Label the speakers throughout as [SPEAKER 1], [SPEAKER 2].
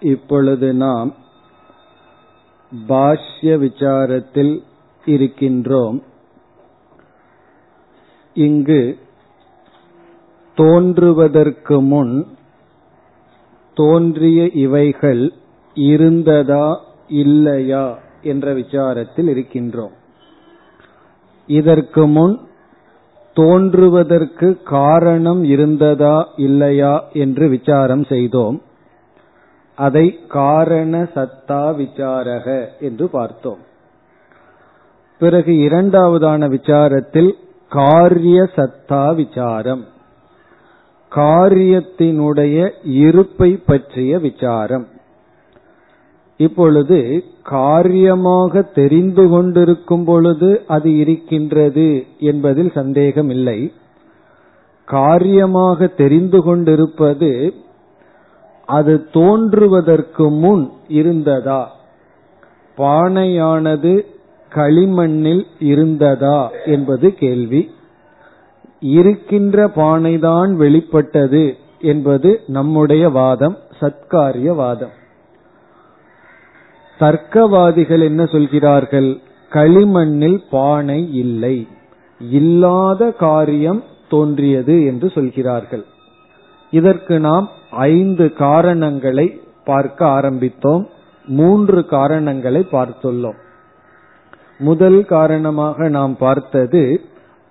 [SPEAKER 1] இப்பொழுது நாம் பாஷ்ய விசாரத்தில் இருக்கின்றோம். இங்கு தோன்றுவதற்கு முன் தோன்றிய இவைகள் இருந்ததா இல்லையா என்ற விசாரத்தில் இருக்கின்றோம். இதற்கு முன் தோன்றுவதற்கு காரணம் இருந்ததா இல்லையா என்று விசாரம் செய்தோம். அதை காரண சத்தா விசாரக என்று பார்த்தோம். பிறகு இரண்டாவதான விசாரத்தில் காரிய சத்தா விசாரம் காரியத்தினுடைய இருப்பை பற்றிய விசாரம். இப்பொழுது காரியமாக தெரிந்து கொண்டிருக்கும் பொழுது அது இருக்கின்றது என்பதில் சந்தேகம் இல்லை காரியமாக தெரிந்து கொண்டிருப்பது அது தோன்றுவதற்கு முன் இருந்ததா? பானையானது களிமண்ணில் இருந்ததா என்பது கேள்வி. இருக்கின்ற பானைதான் வெளிப்பட்டது என்பது நம்முடைய வாதம் சத்காரிய வாதம். தர்க்கவாதிகள் என்ன சொல்கிறார்கள்? களிமண்ணில் பானை இல்லை. இல்லாத காரியம் தோன்றியது என்று சொல்கிறார்கள். இதற்கு நாம் ஐந்து காரணங்களை பார்க்க ஆரம்பித்தோம். மூன்று காரணங்களை பார்த்துள்ளோம். முதல் காரணமாக நாம் பார்த்தது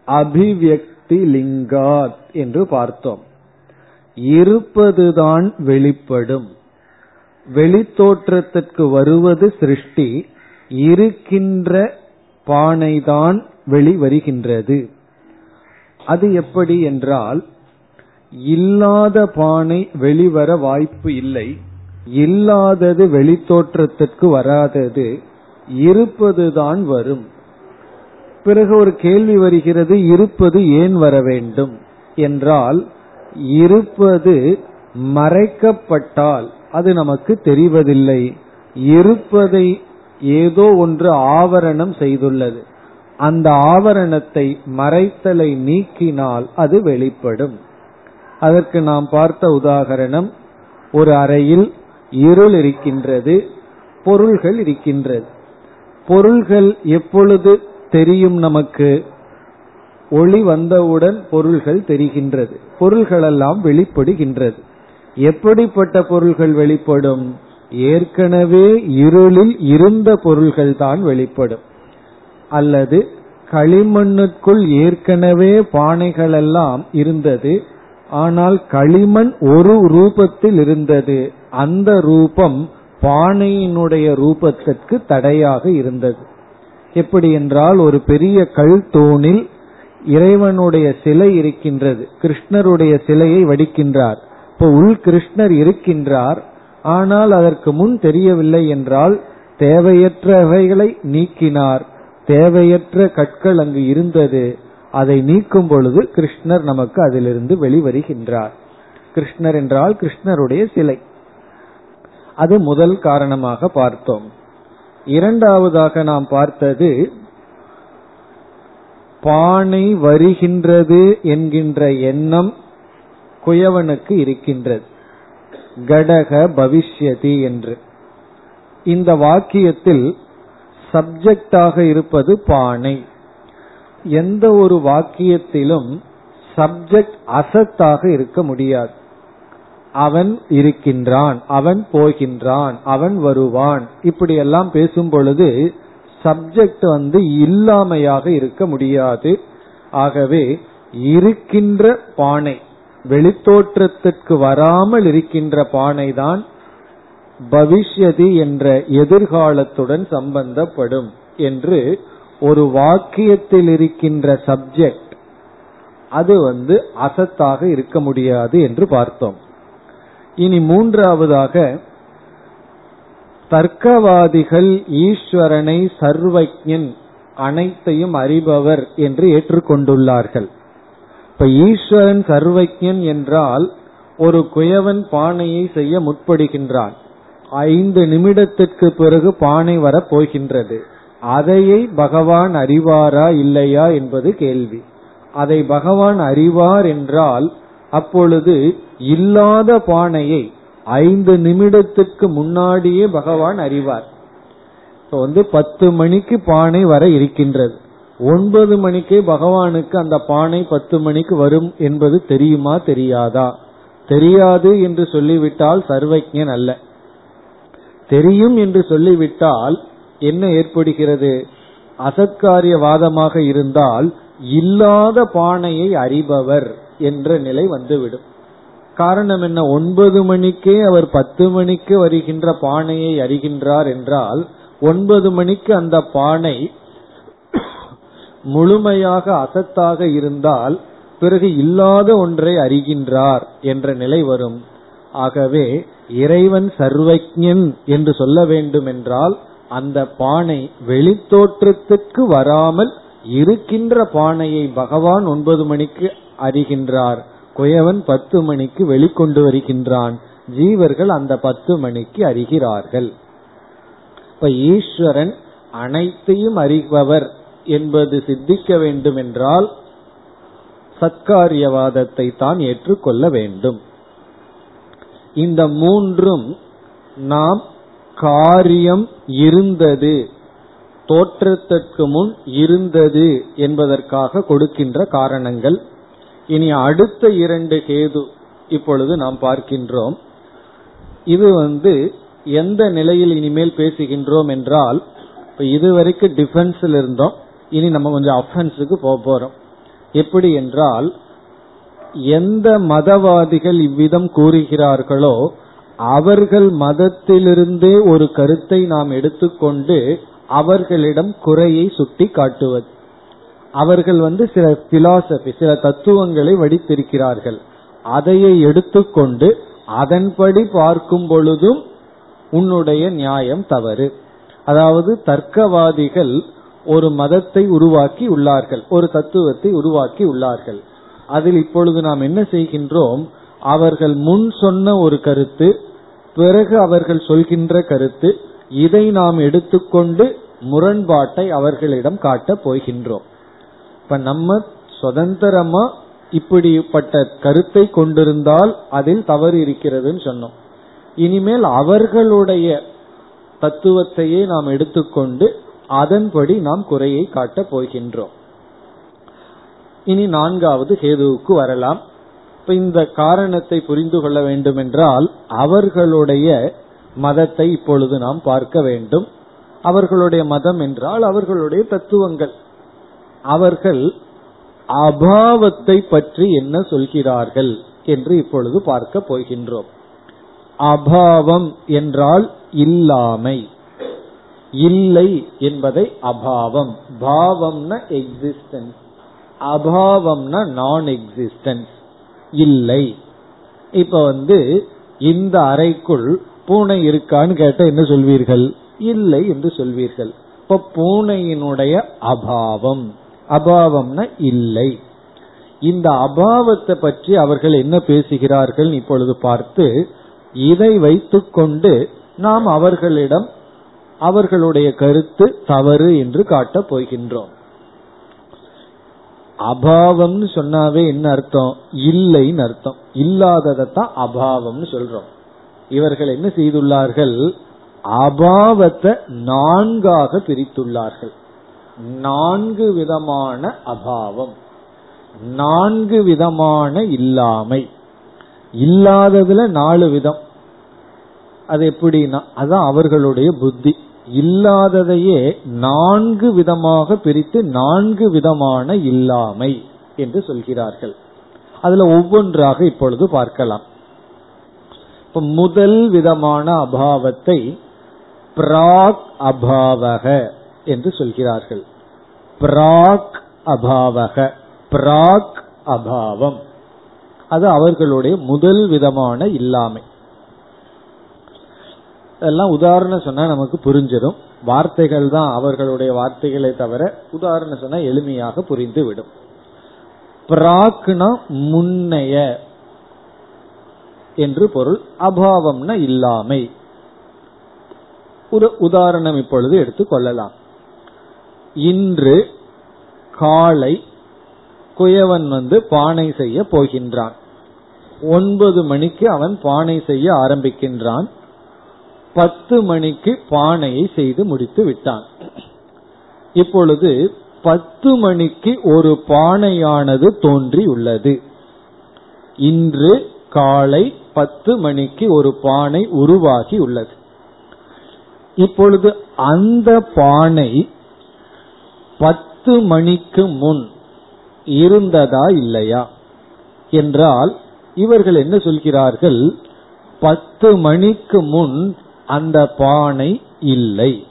[SPEAKER 1] அபிவியக்தி லிங்காத் என்று பார்த்தோம். இருப்பதுதான் வெளிப்படும். வெளித்தோற்றத்திற்கு வருவது சிருஷ்டி இருக்கின்ற பானைதான் வெளிவருகின்றது. அது எப்படி என்றால் இல்லாத பானை வெளிவர வாய்ப்பு இல்லை. இல்லாதது வெளித்தோற்றத்திற்கு வராதது இருப்பதுதான் வரும். பிறகு ஒரு கேள்வி வருகிறது இருப்பது ஏன் வர வேண்டும்? என்றால் இருப்பது மறைக்கப்பட்டால் அது நமக்கு தெரிவதில்லை. இருப்பதை ஏதோ ஒன்று ஆவரணம் செய்துள்ளது. அந்த ஆவரணத்தை மறைத்தலை நீக்கினால் அது வெளிப்படும். அதற்கு நாம் பார்த்த உதாகரணம் ஒரு அறையில் இருள் இருக்கின்றது பொருள்கள் இருக்கின்றது. பொருள்கள் எப்பொழுது தெரியும் நமக்கு? ஒளி வந்தவுடன் பொருள்கள் தெரிகின்றது. பொருள்களெல்லாம் வெளிப்படுகின்றது. எப்படிப்பட்ட பொருள்கள் வெளிப்படும்? ஏற்கனவே இருளில் இருந்த பொருள்கள் தான் வெளிப்படும். அல்லது களிமண்ணுக்குள் ஏற்கனவே பானைகளெல்லாம் இருந்தது ஆனால் களிமண் ஒரு ரூபத்தில் இருந்தது அந்த ரூபம் பானையினுடைய ரூபத்திற்கு தடையாக இருந்தது. எப்படி என்றால் ஒரு பெரிய கல் தூணில் இறைவனுடைய சிலை இருக்கின்றது. கிருஷ்ணருடைய சிலையை வடிக்கின்றார். இப்போ உள் கிருஷ்ணர் இருக்கின்றார். ஆனால் அதற்கு முன் தெரியவில்லை என்றால் தேவையற்றவைகளை நீக்கினார். தேவையற்ற கற்கள் அங்கு இருந்தது. அதை நீக்கும் பொழுது கிருஷ்ணர் நமக்கு அதிலிருந்து வெளிவருகின்றார். கிருஷ்ணர் என்றால் கிருஷ்ணருடைய சிலை. அது முதல் காரணமாக பார்த்தோம். இரண்டாவதாக நாம் பார்த்தது பானை வருகின்றது என்கின்ற எண்ணம் குயவனுக்கு இருக்கின்றது. கடக பவிஷ்யதி என்று. இந்த வாக்கியத்தில் சப்ஜெக்டாக இருப்பது பானை எந்த ஒரு வாக்கியத்திலும் சப்ஜெக்ட் அசத்தாக இருக்க முடியாது. அவன் இருக்கின்றான் அவன் போகின்றான் அவன் வருவான். இப்படி எல்லாம் பேசும் பொழுது சப்ஜெக்ட் வந்து இல்லாமையாக இருக்க முடியாது. ஆகவே இருக்கின்ற பானை வெளித்தோற்றத்திற்கு வராமல் இருக்கின்ற பானை தான் பவிஷ்யதி என்ற எதிர்காலத்துடன் சம்பந்தப்படும் என்று ஒரு வாக்கியத்தில் இருக்கின்ற சப்ஜெக்ட் அது வந்து அசத்தாக இருக்க முடியாது என்று பார்த்தோம். இனி மூன்றாவதாக தர்க்கவாதிகள் ஈஸ்வரனை சர்வஜன் அனைத்தையும் அறிபவர் என்று ஏற்றுக்கொண்டுள்ளார்கள். இப்ப ஈஸ்வரன் சர்வஜன் என்றால் ஒரு குயவன் பானையை செய்ய முற்படுகின்றான். ஐந்து நிமிடத்திற்கு பிறகு பானை வரப் போகின்றது. அதையை பகவான் அறிவாரா இல்லையா என்பது கேள்வி. அதை பகவான் அறிவார் என்றால் அப்பொழுது இல்லாத பானையை ஐந்து நிமிடத்துக்கு முன்னாடியே பகவான் அறிவார். இப்போ வந்து பத்து மணிக்கு பானை வர இருக்கின்றது. ஒன்பது மணிக்கே பகவானுக்கு அந்த பானை பத்து மணிக்கு வரும் என்பது தெரியுமா தெரியாதா? தெரியாது என்று சொல்லிவிட்டால் சர்வஜன் அல்ல. தெரியும் என்று சொல்லிவிட்டால் என்ன ஏற்படுகிறது? அசத்காரியவாதமாக இருந்தால் இல்லாத பானையை அறிபவர் என்ற நிலை வந்துவிடும். காரணம் என்ன? ஒன்பது மணிக்கே அவர் பத்து மணிக்கு வருகின்ற பானையை அறிகின்றார் என்றால் ஒன்பது மணிக்கு அந்த பானை முழுமையாக அசத்தாக இருந்தால் பிறகு இல்லாத ஒன்றை அறிகின்றார் என்ற நிலை வரும். ஆகவே இறைவன் சர்வஜன் என்று சொல்ல வேண்டும் என்றால் அந்த பானை வெளித்தோற்றத்துக்கு வராமல் இருக்கின்ற பானையை பகவான் ஒன்பது மணிக்கு அறிகின்றார். குயவன் பத்து மணிக்கு வெளிக்கொண்டு வருகின்றான். ஜீவர்கள் அந்த பத்து மணிக்கு அறிகிறார்கள். இப்ப ஈஸ்வரன் அனைத்தையும் அறிபவர் என்பது சித்திக்க வேண்டும் என்றால் சத்காரியவாதத்தை தான் ஏற்றுக்கொள்ள வேண்டும். இந்த மூன்றும் நாம் காரியம் இருந்தது. தோற்றத்திற்கு முன் இருந்தது என்பதற்காக கொடுக்கின்ற காரணங்கள். இனி அடுத்த இரண்டு கேது இப்பொழுது நாம் பார்க்கின்றோம். இது வந்து எந்த நிலையில் இனிமேல் பேசுகின்றோம் என்றால் இதுவரைக்கும் டிஃபென்ஸ்ல இருந்தோம். இனி நம்ம கொஞ்சம் அஃபென்ஸுக்கு போக போறோம். எப்படி என்றால் எந்த மதவாதிகள் இவ்விதம் கூறுகிறார்களோ அவர்கள் மதத்திலிருந்தே ஒரு கருத்தை நாம் எடுத்துக்கொண்டு அவர்களிடம் குறையை சுட்டி காட்டுவது. அவர்கள் வந்து சில பிலாசபி சில தத்துவங்களை வடித்திருக்கிறார்கள். அதையே எடுத்துக்கொண்டு அதன்படி பார்க்கும் பொழுதும் உன்னுடைய நியாயம் தவறு. அதாவது தர்க்கவாதிகள் ஒரு மதத்தை உருவாக்கி உள்ளார்கள் ஒரு தத்துவத்தை உருவாக்கி உள்ளார்கள். அதில் இப்பொழுது நாம் என்ன செய்கின்றோம்? அவர்கள் முன் சொன்ன ஒரு கருத்து பிறகு அவர்கள் சொல்கின்ற கருத்து இதை நாம் எடுத்துக்கொண்டு முரண்பாட்டை அவர்களிடம் காட்டப் போகின்றோம். இப்ப நம்ம சுதந்திரமா இப்படிப்பட்ட கருத்தை கொண்டிருந்தால் அதில் தவறு இருக்கிறதுன்னு சொன்னோம். இனிமேல் அவர்களுடைய தத்துவத்தையே நாம் எடுத்துக்கொண்டு அதன்படி நாம் குறையை காட்டப் போகின்றோம். இனி நான்காவது ஹேதுவுக்கு வரலாம். இப்ப இந்த காரணத்தை புரிந்து கொள்ள வேண்டும் என்றால் அவர்களுடைய மதத்தை இப்பொழுது நாம் பார்க்க வேண்டும். அவர்களுடைய மதம் என்றால் அவர்களுடைய தத்துவங்கள். அவர்கள் அபாவத்தை பற்றி என்ன சொல்கிறார்கள் என்று இப்பொழுது பார்க்க போகின்றோம். அபாவம் என்றால் இல்லாமை. இல்லை என்பதை அபாவம். பாவம்னா எக்ஸிஸ்டன்ஸ் அபாவம்னா நான் எக்ஸிஸ்டன்ஸ் இல்லை. இப்ப வந்து இந்த அறைக்குள் பூனை இருக்கான்னு கேட்ட என்ன சொல்வீர்கள்? இல்லை என்று சொல்வீர்கள். இப்ப பூனையினுடைய அபாவம். அபாவம்னா இல்லை. இந்த அபாவத்தை பற்றி அவர்கள் என்ன பேசுகிறார்கள் இப்பொழுது பார்த்து இதை வைத்துக்கொண்டு நாம் அவர்களிடம் அவர்களுடைய கருத்து தவறு என்று காட்டப் போகின்றோம். அபாவம்னு சொன்னாவே என்ன அர்த்தம்? இல்லைன்னு அர்த்தம். இல்லாததான் அபாவம்னு சொல்றோம். இவர்கள் என்ன செய்துள்ளார்கள்? அபாவத்தை நான்காக பிரித்துள்ளார்கள். நான்கு விதமான அபாவம். நான்கு விதமான இல்லாமை. இல்லாததுல நாலு விதம். அது எப்படின்னா அதான் அவர்களுடைய புத்தி. இல்லாததையே நான்கு விதமாக பிரித்து நான்கு விதமான இல்லாமை என்று சொல்கிறார்கள். அதுல ஒவ்வொன்றாக இப்பொழுது பார்க்கலாம். இப்ப முதல் விதமான அபாவத்தை பிராக் அபாவக என்று சொல்கிறார்கள். பிராக் அபாவக பிராக் அபாவம். அது அவர்களுடைய முதல் விதமான இல்லாமை. எல்லாம் உதாரணம் சொன்னா நமக்கு புரிஞ்சிடும். வார்த்தைகள் தான் அவர்களுடைய வார்த்தைகளை தவிர உதாரணம் சொன்னா எளிமையாக புரிந்து விடும் பிராக்னா முன்னைய என்று பொருள். அபாவம்னா இல்லாமை. ஒரு உதாரணம் இப்பொழுது எடுத்துக் கொள்ளலாம். இன்று காலை குயவன் வந்து பானை செய்ய போகின்றான். ஒன்பது மணிக்கு அவன் பானை செய்ய ஆரம்பிக்கின்றான். பத்து மணிக்கு பானையை செய்து முடித்து விட்டான். இப்பொழுது பத்து மணிக்கு ஒரு பானையானது தோன்றி உள்ளது. இன்று காலை பத்து மணிக்கு ஒரு பானை உருவாகி உள்ளது. இப்பொழுது அந்த பானை பத்து மணிக்கு முன் இருந்ததா இல்லையா என்றால் இவர்கள் என்ன சொல்கிறார்கள்? பத்து மணிக்கு முன் அந்த பானை இல்லை.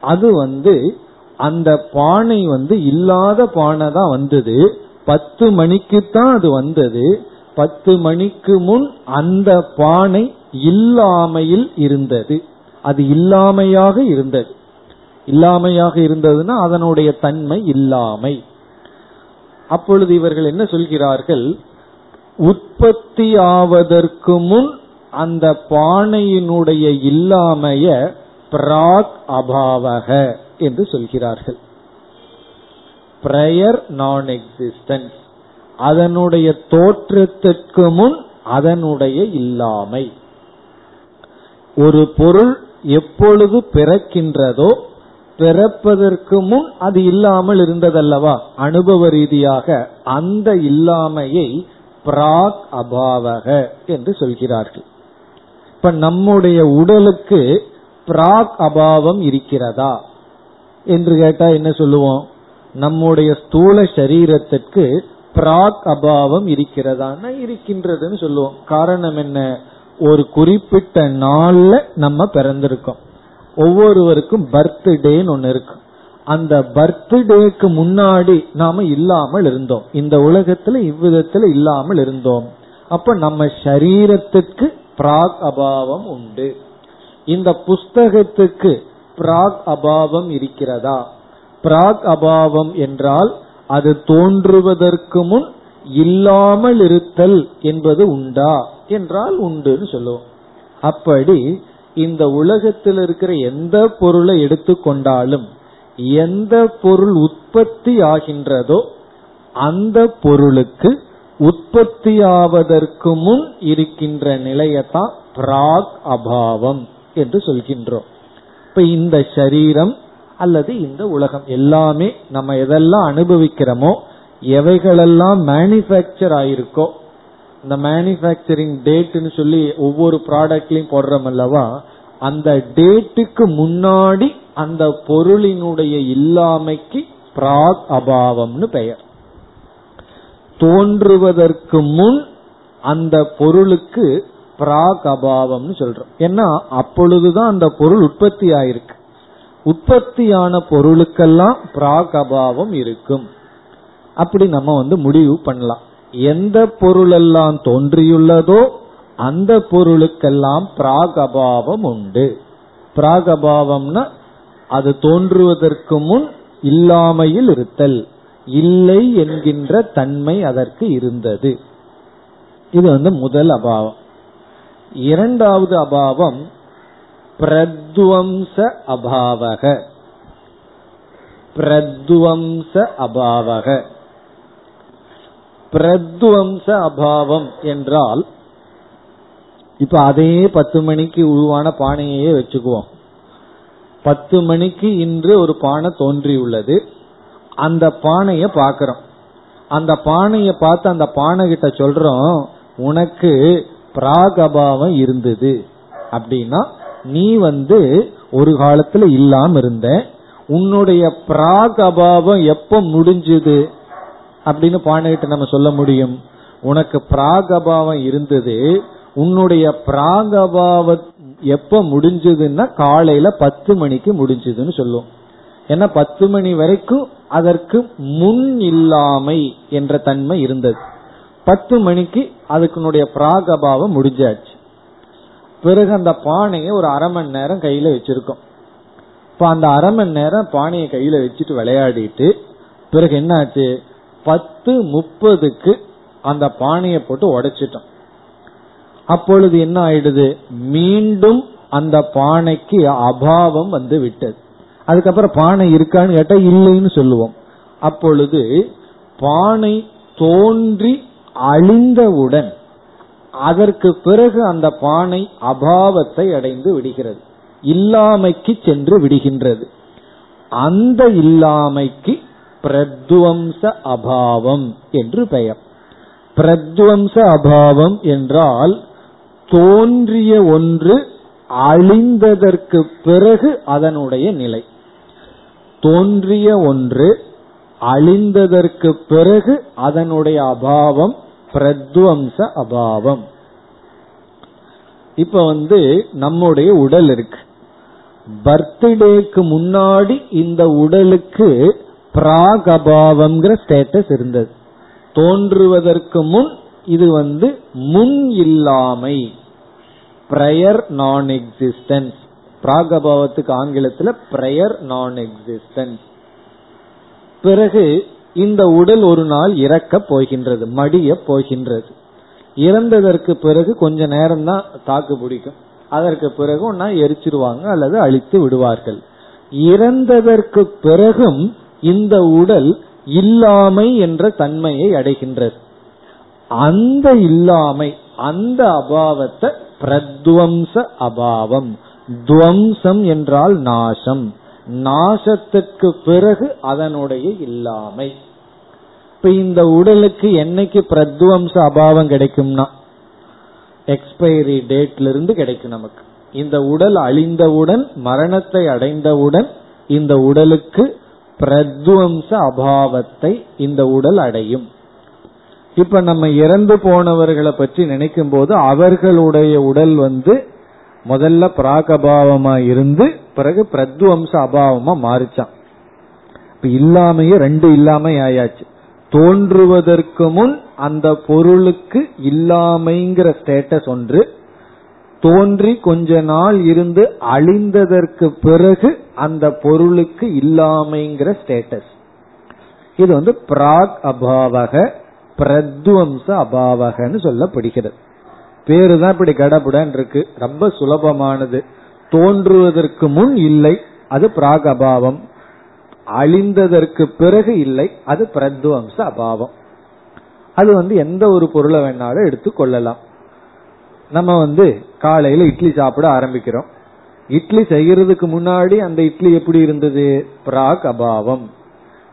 [SPEAKER 1] அது வந்து அந்த பானை வந்து இல்லாத பானை தான் வந்தது. பத்து மணிக்கு தான் அது வந்தது. பத்து மணிக்கு முன் அந்த பானை இல்லாமையில் இருந்தது. அது இல்லாமையாக இருந்தது. இல்லாமையாக இருந்ததுன்னா அதனுடைய தன்மை இல்லாமை. அப்பொழுது இவர்கள் என்ன சொல்கிறார்கள்? உற்பத்தி ஆவதற்கு முன் அந்த பானையினுடைய இல்லாமைய பிராக் அபாவக என்று சொல்கிறார்கள். பிரயர் நான் எக்ஸிஸ்டன்ஸ் அதனுடைய தோற்றத்திற்கு முன் அதனுடைய இல்லாமை. ஒரு பொருள் எப்பொழுது பிறக்கின்றதோ பிறப்பதற்கு முன் அது இல்லாமல் இருந்ததல்லவா? அனுபவ ரீதியாக அந்த இல்லாமையை பிராக் அபாவக என்று சொல்கிறார்கள். இப்ப நம்முடைய உடலுக்கு பிராக் அபாவம் இருக்கிறதா? என்று கேட்டா என்ன சொல்லுவோம்? நம்முடைய ஸ்தூல சரீரத்திற்கு பிராக் அபாவம் இருக்கிறதான்னா இருக்கின்றதுன்னு சொல்லுவோம். காரணம் என்ன? ஒரு குறிப்பிட்ட நாள்ல நம்ம பிறந்திருக்கோம். ஒவ்வொருவருக்கும் பர்த்டேன்னு ஒன்னு இருக்கு. அந்த பர்த்டேக்கு முன்னாடி நாம இல்லாமல் இருந்தோம். இந்த உலகத்துல இவ்விதத்துல இல்லாமல் இருந்தோம். அப்ப நம்ம சரீரத்துக்கு பிராக் அபாவம் உண்டு. இந்த புஸ்தகத்துக்கு பிராக் அபாவம் இருக்கிறதா? பிராக் அபாவம் என்றால் அது தோன்றுவதற்கு முன் இல்லாமல் இருத்தல் என்பது உண்டா? என்றால் உண்டுன்னு சொல்லுவோம். அப்படி இந்த உலகத்தில் இருக்கிற எந்த பொருளை எடுத்துக்கொண்டாலும் எந்த பொருள் உற்பத்தி ஆகின்றதோ அந்த பொருளுக்கு உற்பத்தியாவதற்கு முன் இருக்கின்ற நிலையத்தான் பிராக் அபாவம் என்று சொல்கின்றோம். இப்ப இந்த சரீரம் அல்லது இந்த உலகம் எல்லாமே நம்ம எதெல்லாம் அனுபவிக்கிறோமோ எவைகளெல்லாம் மேனுபேக்சர் ஆயிருக்கோ இந்த மேனுபேக்சரிங் டேட்னு சொல்லி ஒவ்வொரு ப்ராடக்ட்லயும் போடுறோம் அல்லவா அந்த டேட்டுக்கு முன்னாடி அந்த பொருளினுடைய இல்லாமைக்கு பிராக் அபாவம்னு பெயர். தோன்றுவதற்கு முன் அந்த பொருளுக்கு பிராக் அபாவம்னு சொல்றோம். ஏன்னா அப்பொழுதுதான் அந்த பொருள் உற்பத்தி ஆயிருக்கு உற்பத்தியான பொருளுக்கெல்லாம் பிராக் அபாவம் இருக்கும். அப்படி நம்ம வந்து முடிவு பண்ணலாம். எந்த பொருளெல்லாம் தோன்றியுள்ளதோ அந்த பொருளுக்கெல்லாம் பிராக் அபாவம் உண்டு. பிராக் அபாவம்னா அது தோன்றுவதற்கு முன் இல்லாமையில் இருத்தல். இல்லை என்கின்ற தன்மை அதற்கு இருந்தது. இது வந்து முதல் அபாவம். இரண்டாவது அபாவம் பிரத்வம்ச அபாவக. பிரத்வம்ச அபாவக. பிரத்வம்ச அபாவம் என்றால் இப்ப அதே பத்து மணிக்கு உருவான பானையே வச்சுக்குவோம். பத்து மணிக்கு இன்று ஒரு பானை தோன்றியுள்ளது. அந்த பானைய பாக்கிறோம். அந்த பானைய பார்த்து அந்த பானை கிட்ட சொல்றோம் உனக்கு பிராகபாவம் இருந்தது. அப்படின்னா நீ வந்து ஒரு காலத்துல இல்லாம இருந்த உன்னுடைய பிராக் அபாவம் எப்ப முடிஞ்சது? அப்படின்னு பானைகிட்ட நம்ம சொல்ல முடியும். உனக்கு பிராக் அபாவம் இருந்தது உன்னுடைய பிராக் அபாவம் எப்ப முடிஞ்சதுன்னா காலையில பத்து மணிக்கு முடிஞ்சதுன்னு சொல்லுவோம் ஏன்னா பத்து மணி வரைக்கும் அதற்கு முன் இல்லாமை என்ற தன்மை இருந்தது. பத்து மணிக்கு அதுக்குனுடைய பிராகபாவம் முடிஞ்சாச்சு. பிறகு அந்த பானையை ஒரு அரை மணி நேரம் கையில வச்சிருக்கோம். இப்ப அந்த அரை மணி நேரம் பானையை கையில வச்சுட்டு விளையாடிட்டு பிறகு என்ன ஆச்சு பத்து முப்பதுக்கு அந்த பானையை போட்டு உடைச்சிட்டோம். அப்பொழுது என்ன ஆயிடுது? மீண்டும் அந்த பானைக்கு அபாவம் வந்து விட்டது. அதுக்கப்புறம் பானை இருக்கான்னு கேட்டா இல்லைன்னு சொல்லுவோம். அப்பொழுது பானை தோன்றி அழிந்தவுடன் அதற்கு பிறகு அந்த பானை அபாவத்தை அடைந்து விடுகிறது. இல்லாமைக்கு சென்று விடுகின்றது. அந்த இல்லாமைக்கு பிரத்வம்ச அபாவம் என்று பெயர். பிரத்வம்ச அபாவம் என்றால் தோன்றிய ஒன்று அழிந்ததற்கு பிறகு அதனுடைய நிலை. தோன்றிய ஒன்று அழிந்ததற்கு பிறகு அதனுடைய அபாவம் பிரத்வம்ச அபாவம். இப்ப வந்து நம்முடைய உடல் இருக்கு. பர்த்டேக்கு முன்னாடி இந்த உடலுக்கு பிராக் அபாவம்ங்கிற ஸ்டேட்டஸ் இருந்தது. தோன்றுவதற்கு முன் இது வந்து முன் இல்லாமை. பிரயர் நான் எக்ஸிஸ்டன்ஸ் பிராகபாவத்துக்கு ஆங்கிலத்தில் பிரேயர் நான் எக்ஸிஸ்டன்ஸ் பிறகு இந்த உடல் ஒரு நாள் இறக்க போகின்றது மடிய போகின்றது. இறந்ததற்கு பிறகு கொஞ்ச நேரம் தான் தாக்கு பிடிக்கும். அதற்கு பிறகு ஒன்னா எரிச்சிருவாங்க அல்லது அழித்து விடுவார்கள். இறந்ததற்கு பிறகும் இந்த உடல் இல்லாமை என்ற தன்மையை அடைகின்றது. அந்த இல்லாமை அந்த அபாவத்தை பிரத்வம்ச அபாவம். துவம்சம் என்றால் நாசம். நாசத்துக்கு பிறகு அதனுடைய இல்லாமை. இப்ப இந்த உடலுக்கு என்னைக்கு பிரத்வம்ச அபாவம் கிடைக்கும்னா? எக்ஸ்பைரி டேட்ல இருந்து கிடைக்கும் நமக்கு. இந்த உடல் அழிந்தவுடன் மரணத்தை அடைந்தவுடன் இந்த உடலுக்கு பிரத்வம்ச அபாவத்தை இந்த உடல் அடையும். இப்ப நம்ம இறந்து போனவர்களை பற்றி நினைக்கும் போது அவர்களுடைய உடல் வந்து முதல்ல பிராகபாவமா இருந்து பிறகு பிரத்வம்ச அபாவமா மாறிச்சான். இப்ப இல்லாமையே ரெண்டு இல்லாமை ஆயாச்சு. தோன்றுவதற்கு முன் அந்த பொருளுக்கு இல்லாமைங்கிற ஸ்டேட்டஸ் ஒன்று. தோன்றி கொஞ்ச நாள் இருந்து அழிந்ததற்கு பிறகு அந்த பொருளுக்கு இல்லாமைங்கிற ஸ்டேட்டஸ் இது வந்து பிராக் அபாவக பிரத்வம்ச அபாவகன்னு சொல்லப்படுகிறது. பேரு தான் இப்படி கடபுடன் இருக்கு. ரொம்ப சுலபமானது. தோன்றுவதற்கு முன் இல்லை. அது பிராக் அபாவம் அழிந்ததற்கு பிறகு இல்லை. அது பிரத்வம்ச அபாவம். அது வந்து எந்த ஒரு பொருளை வேணாலும் எடுத்து கொள்ளலாம். நம்ம வந்து காலையில இட்லி சாப்பிட ஆரம்பிக்கிறோம். இட்லி செய்யறதுக்கு முன்னாடி அந்த இட்லி எப்படி இருந்தது? பிராக் அபாவம்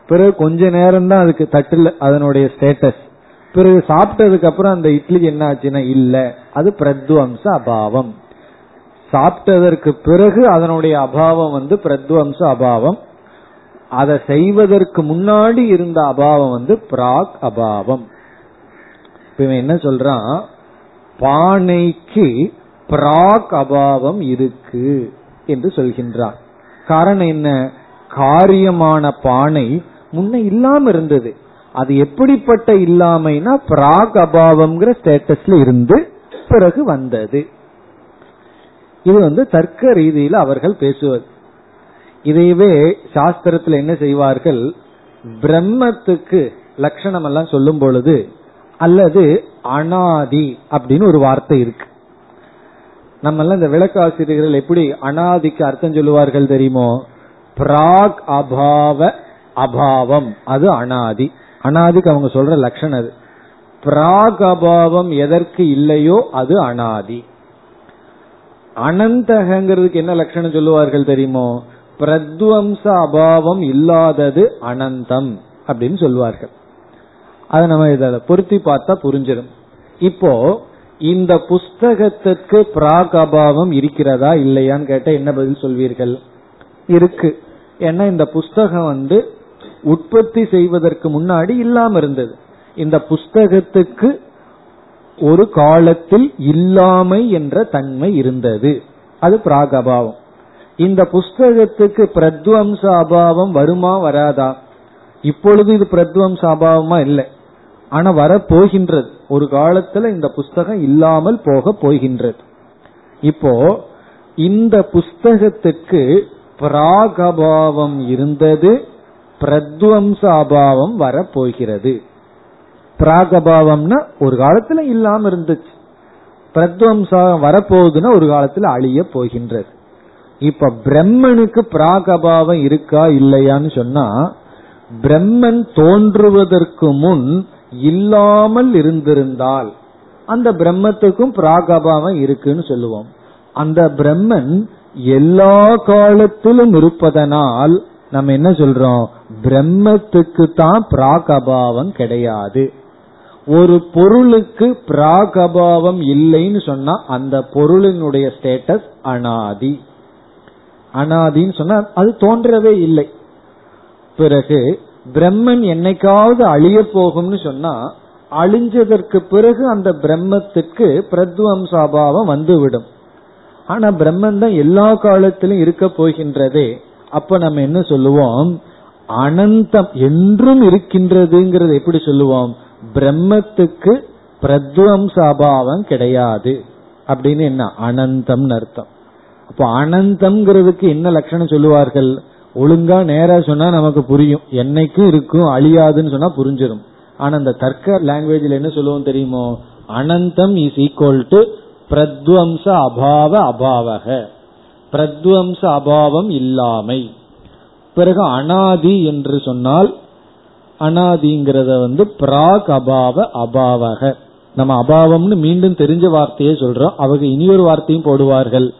[SPEAKER 1] பிறகு கொஞ்ச நேரம் தான் அதுக்கு தட்டுல அதனுடைய ஸ்டேட்டஸ் பிறகு சாப்பிட்டதுக்கு அப்புறம் அந்த இட்லி என்ன ஆச்சுன்னா இல்ல. அது பிரத்வம்ச அபாவம். சாப்பிட்டதற்கு பிறகு அதனுடைய அபாவம் வந்து பிரத்வம்ச அபாவம். அதை செய்வதற்கு முன்னாடி இருந்த அபாவம் வந்து பிராக் அபாவம். இப்ப இவன் என்ன சொல்றான்? பானைக்கு பிராக் அபாவம் இருக்கு என்று சொல்கின்றான். காரணம் என்ன? காரியமான பானை முன்ன இல்லாம இருந்தது. அது எப்படிப்பட்ட இல்லாமைனா பிராக் அபாவம்ங்கிற ஸ்டேட்டஸ்ல இருந்து பிறகு வந்தது. இது வந்து தர்க்க ரீதியில அவர்கள் பேசுவது. இதையவே சாஸ்திரத்துல என்ன செய்வார்கள்? பிரம்மத்துக்கு லட்சணம் எல்லாம் சொல்லும் பொழுது அல்லது அனாதி அப்படின்னு ஒரு வார்த்தை இருக்கு. நம்ம எல்லாம் இந்த விளக்காசிரியர்கள் எப்படி அனாதிக்கு அர்த்தம் சொல்லுவார்கள் தெரியுமோ? பிராக் அபாவ அபாவம் அது அனாதி. அனாதிக்கு அவங்க சொல்ற லட்சணம் அது. பிராக் அபாவம் எதற்கு இல்லையோ அது அனாதி. அனந்தகங்கிறதுக்கு என்ன லட்சணம் சொல்லுவார்கள் தெரியுமோ? பிரத்வம்ச அபாவம் இல்லாதது அனந்தம் அப்படின்னு சொல்லுவார்கள். அதை நம்ம இதில் பொருத்தி பார்த்தா புரிஞ்சிடும். இப்போ இந்த புஸ்தகத்துக்கு பிராக் அபாவம் இருக்கிறதா இல்லையான்னு கேட்ட என்ன பதில் சொல்வீர்கள்? இருக்கு. ஏன்னா இந்த புஸ்தகம் வந்து உற்பத்தி செய்வதற்கு முன்னாடி இல்லாம இருந்தது. இந்த புஸ்தகத்துக்கு ஒரு காலத்தில் இல்லாமை என்ற தன்மை இருந்தது. அது பிராக் அபாவம் இந்த புஸ்தகத்துக்கு பிரத்வம்ச அபாவம் வருமா வராதா? இப்பொழுது இது பிரத்வம்ச அபாவமா இல்லை. ஆனா வர போகின்றது ஒரு காலத்துல இந்த புஸ்தகம் இல்லாமல் போக போகின்றது. இப்போ இந்த புஸ்தகத்துக்கு பிராகபாவம் இருந்தது பிரத்வம்ச அபாவம் வரப்போகிறது. பிராகபாவம்னா ஒரு காலத்துல இல்லாம இருந்துச்சு. பிரத்வம்சா வரப்போகுதுன்னா ஒரு காலத்துல அழிய போகின்றது. இப்ப பிரம்மனுக்கு பிராகபாவம் இருக்கா இல்லையான்னு சொன்னா பிரம்மன் தோன்றுவதற்கு முன் இல்லாமல் இருந்திருந்தால் அந்த பிரம்மத்துக்கும் பிராகபாவம் இருக்குன்னு சொல்லுவோம். அந்த பிரம்மன் எல்லா காலத்திலும் இருப்பதனால் நம்ம என்ன சொல்றோம்? பிரம்மத்துக்கு தான் பிராக் அபாவம் கிடையாது. ஒரு பொருளுக்கு பிராக் அபாவம் இல்லைன்னு சொன்னா அந்த பொருளினுடைய ஸ்டேட்டஸ் அனாதி. அனாதின்னு சொன்னா அது தோன்றவே இல்லை. பிறகு பிரம்மன் என்னைக்காவது அழிய போகும்னு சொன்னா அழிஞ்சதற்கு பிறகு அந்த பிரம்மத்துக்கு பிரத்வம்சாபாவம் வந்துவிடும். ஆனா பிரம்மன் தான் எல்லா காலத்திலும் இருக்க போகின்றதே. அப்ப நம்ம என்ன சொல்லுவோம்? அனந்தம் என்றும் இருக்கின்றதுங்கிறது எப்படி சொல்லுவோம்? பிரம்மத்துக்கு பிரத்வம்சாபாவம் கிடையாது. அப்படின்னு என்ன? அனந்தம் அர்த்தம். அப்போ அனந்தம்ங்கிறதுக்கு என்ன லட்சணம் சொல்லுவார்கள்? ஒழுங்கா நேரா சொன்னா நமக்கு புரியும். என்னைக்கும் இருக்கும் அழியாதுன்னு சொன்னா புரிஞ்சிடும் ஆனா அந்த தர்க்க லாங்குவேஜ்ல என்ன சொல்லுவோம் தெரியுமோ? அனந்தம் இஸ் ஈக்குவல் டு பிரத்வம்ச அபாவ அபாவக. பிரத்வம்ச அபாவம் இல்லாமை. பிறகு அனாதி என்று சொன்னால் அனாதிங்கிறத வந்து பிராக் அபாவ அபாவக. நம்ம அபாவம்னு மீண்டும் தெரிஞ்ச வார்த்தையே சொல்றோம். அவங்க இனியொரு வார்த்தையும் போடுவார்கள்.